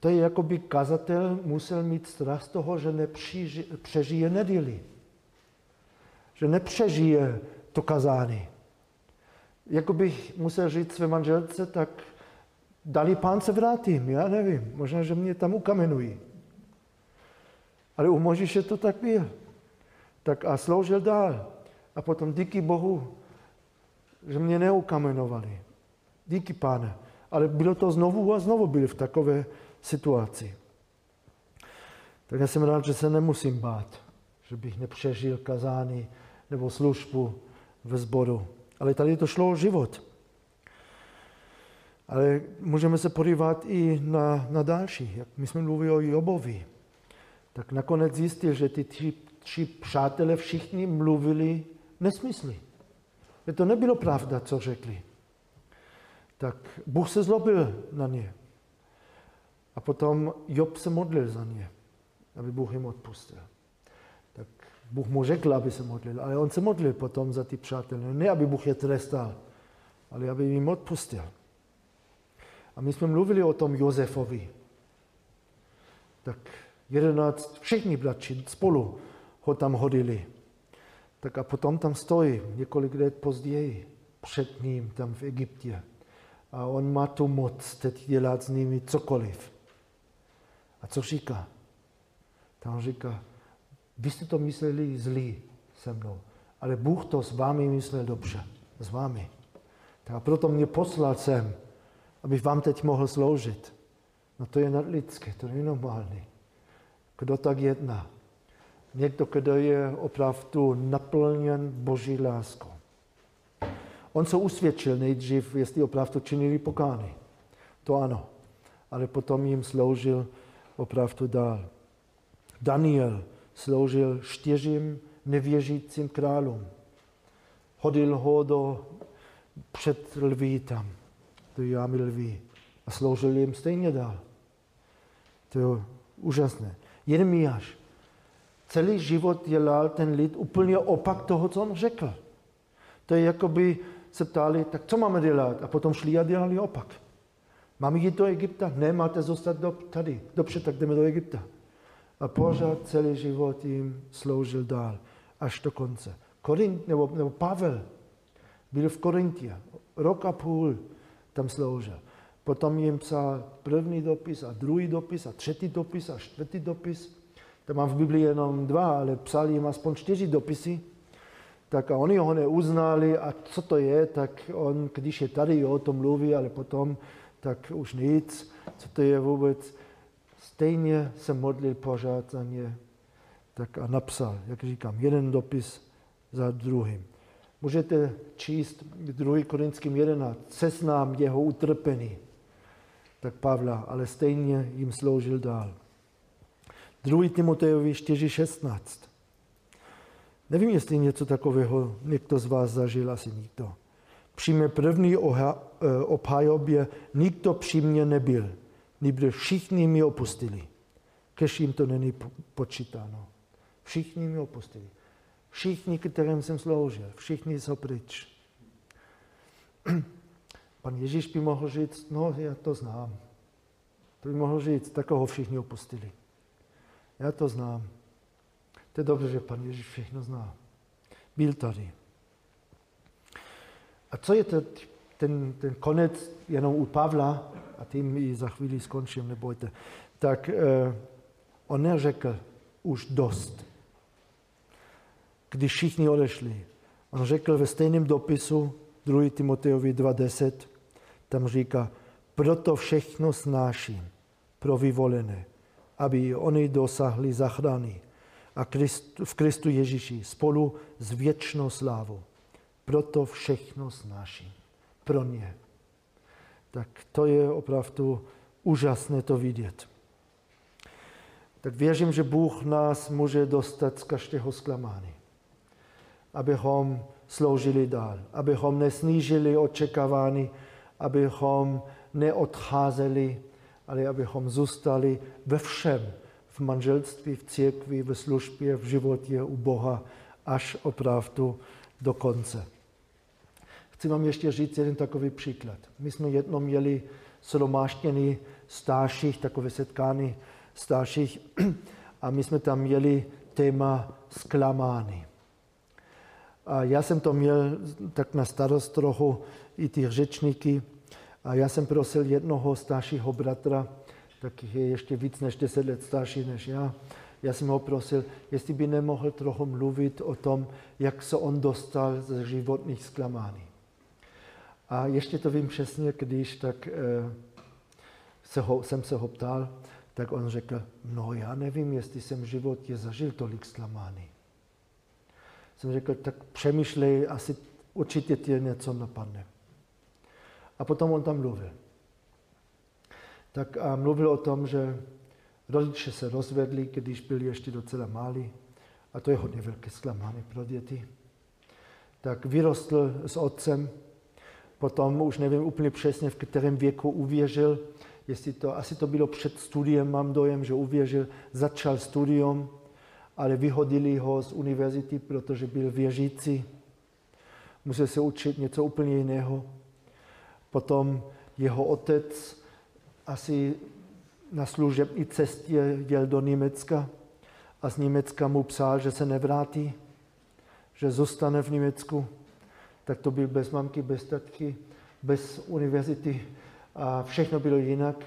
To je jako by kazatel musel mít strach z toho, že nepřežije neděli. Že nepřežije to kazání. Jako bych musel říct své manželce, tak dali pán se vrátím, já nevím, možná, že mě tam ukamenují. Ale u Možiše to tak byl. Tak a sloužil dál. A potom díky Bohu, že mě neukamenovali. Díky páne. Ale bylo to znovu a znovu byli v takové situaci. Tak já jsem rád, že se nemusím bát, že bych nepřežil kazání nebo službu ve sboru. Ale tady to šlo o život. Ale můžeme se podívat i na, na další. Jak my jsme mluvili o Jobovi, tak nakonec zjistil, že ty tři, tři přátelé všichni mluvili nesmysly. To nebylo pravda, co řekli. Tak Bůh se zlobil na ně. A potom Job se modlil za ně, aby Bůh jim odpustil. Tak Bůh mu řekl, aby se modlil, ale on se modlil potom za ty přátelé. Ne, aby Bůh je trestal, ale aby jim odpustil. A my jsme mluvili o tom Josefovi. Tak jedenáct, všichni bratři spolu ho tam hodili. Tak a potom tam stojí několik let později před ním tam v Egyptě. A on má tu moc teď dělat s nimi cokoliv. A co říká? Tam říká, vy jste to mysleli zlý se mnou, ale Bůh to s vámi myslel dobře, s vámi. Tak a proto mě poslal sem, abych vám teď mohl sloužit. No to je nadlidské, to je normální. Kdo tak jedná? Někdo, kdo je opravdu naplněn Boží láskou. On se usvědčil nejdřív, jestli opravdu činili pokány. To ano. Ale potom jim sloužil opravdu dál. Daniel sloužil čtyřím nevěřícím králům. Hodil ho do před lví tam do jámy lví a sloužil jim stejně dál. To je úžasné. Jeremiáš celý život dělal ten lid úplně opak toho, co on řekl. To je jako by se ptali, tak co máme dělat? A potom šli a dělali opak. Máme jít do Egypta? Ne, máte zůstat do, tady. Dobře, tak jdeme do Egypta. A pořád celý život jim sloužil dál, až do konce. Korint, nebo, nebo Pavel byl v Korintě, rok a půl tam sloužil. Potom jim psal první dopis a druhý dopis a třetí dopis a čtvrtý dopis. Tam mám v Biblii jenom dva, ale psal jim aspoň čtyři dopisy. Tak a oni ho neuznali a co to je, tak on, když je tady, jo, o tom mluví, ale potom, tak už nic, co to je vůbec. Stejně se modlil pořád za ně. Tak a napsal, jak říkám, jeden dopis za druhým. Můžete číst 2. Korinským 11, seznám jeho utrpení, tak Pavla, ale stejně jim sloužil dál. 2. Timotejovi 4.16. Nevím, jestli něco takového někdo z vás zažil, asi nikdo. Při mé první e, obhajobě nikdo při mně nebyl, nebož všichni mi opustili. Kež jim to není počítáno. Všichni mi opustili. Všichni, kterým jsem sloužil, všichni jsou pryč. *clears throat* Pan Ježíš by mohl říct, no já to znám. To by mohl říct, takového všichni opustili. Já to znám. To je dobře, že pan Ježíš všechno zná. Byl tady. A co je to, ten, ten konec jenom u Pavla, a tím i za chvíli skončím, nebojte, tak eh, on neřekl už dost když všichni odešli. On řekl ve stejném dopisu 2. Timoteovi 2.10, tam říká, proto všechno snáším pro vyvolené, aby oni dosahli zachrany a v Kristu Ježíši spolu s věčnou slávou. Proto všechno snáším pro ně. Tak to je opravdu úžasné to vidět. Tak věřím, že Bůh nás může dostat z každého zklamání abychom sloužili dál, abychom nesnížili očekávání, abychom neodcházeli, ale abychom zůstali ve všem, v manželství, v církvi, v službě, v životě u Boha, až opravdu do konce. Chci vám ještě říct jeden takový příklad. My jsme jednou měli shromáždění starších, takové setkání starších, *clears throat* a my jsme tam měli téma zklamání. A já jsem to měl tak na starost trochu i ty řečníky. A já jsem prosil jednoho staršího bratra, tak je ještě víc než 10 let starší než já. Já jsem ho prosil, jestli by nemohl trochu mluvit o tom, jak se on dostal ze životních zklamání. A ještě to vím přesně, když tak e, se ho, jsem se ho ptal, tak on řekl, no já nevím, jestli jsem v životě zažil tolik zklamání jsem řekl, tak přemýšlej, asi určitě tě něco napadne. A potom on tam mluvil. Tak a mluvil o tom, že rodiče se rozvedli, když byli ještě docela malí. A to je hodně velké zklamání pro děti. Tak vyrostl s otcem, potom už nevím úplně přesně, v kterém věku uvěřil, jestli to, asi to bylo před studiem, mám dojem, že uvěřil, začal studium, ale vyhodili ho z univerzity, protože byl věřící. Musel se učit něco úplně jiného. Potom jeho otec asi na služební cestě jel do Německa a z Německa mu psal, že se nevrátí, že zůstane v Německu. Tak to byl bez mamky, bez tatky, bez univerzity a všechno bylo jinak.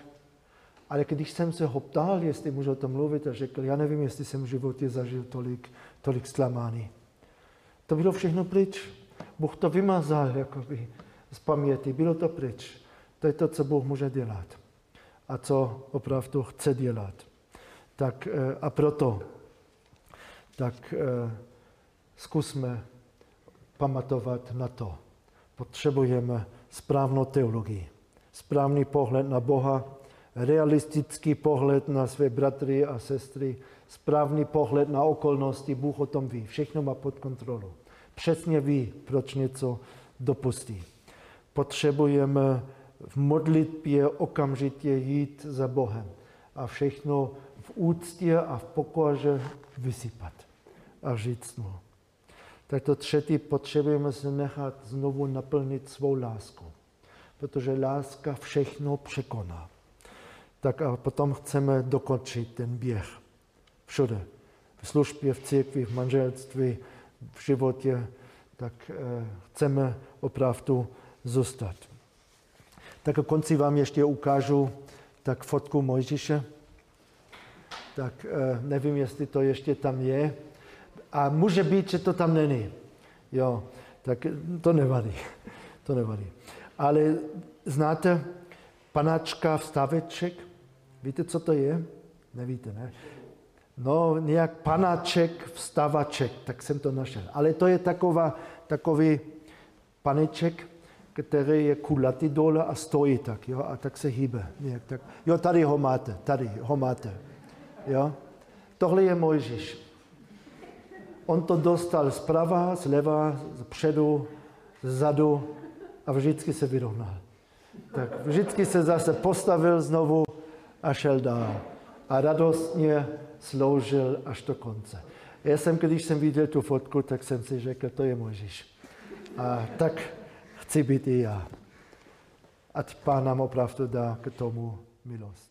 Ale když jsem se ho ptal, jestli můžu o tom mluvit, a řekl, já nevím, jestli jsem v životě zažil tolik, tolik zklamání. To bylo všechno pryč. Bůh to vymazal jakoby, z paměti, bylo to pryč. To je to, co Bůh může dělat a co opravdu chce dělat. Tak eh, a proto tak eh, zkusme pamatovat na to. Potřebujeme správnou teologii, správný pohled na Boha, realistický pohled na své bratry a sestry, správný pohled na okolnosti, Bůh o tom ví, všechno má pod kontrolou. Přesně ví, proč něco dopustí. Potřebujeme v modlitbě okamžitě jít za Bohem a všechno v úctě a v pokoře vysypat a říct mu. Tak to třetí, potřebujeme se nechat znovu naplnit svou lásku, protože láska všechno překoná tak a potom chceme dokončit ten běh. Všude. V službě, v církvi, v manželství, v životě, tak e, chceme opravdu zůstat. Tak a konci vám ještě ukážu tak fotku Mojžíše. Tak e, nevím, jestli to ještě tam je. A může být, že to tam není. Jo, tak to nevadí. *laughs* To nevadí. Ale znáte panačka vstaveček? Víte, co to je? Nevíte, ne? No, nějak panáček, vstavaček, tak jsem to našel. Ale to je taková, takový paneček, který je kulatý dole a stojí tak, jo, a tak se hýbe. Nějak tak. Jo, tady ho máte, tady ho máte. Jo. Tohle je Mojžíš. On to dostal zprava, zleva, zpředu, zadu a vždycky se vyrovnal. Tak vždycky se zase postavil znovu a šel dál. A radostně sloužil až do konce. Já jsem, když jsem viděl tu fotku, tak jsem si řekl, to je Mojžíš. A tak i já. Ať Pán nám opravdu dá k tomu milost.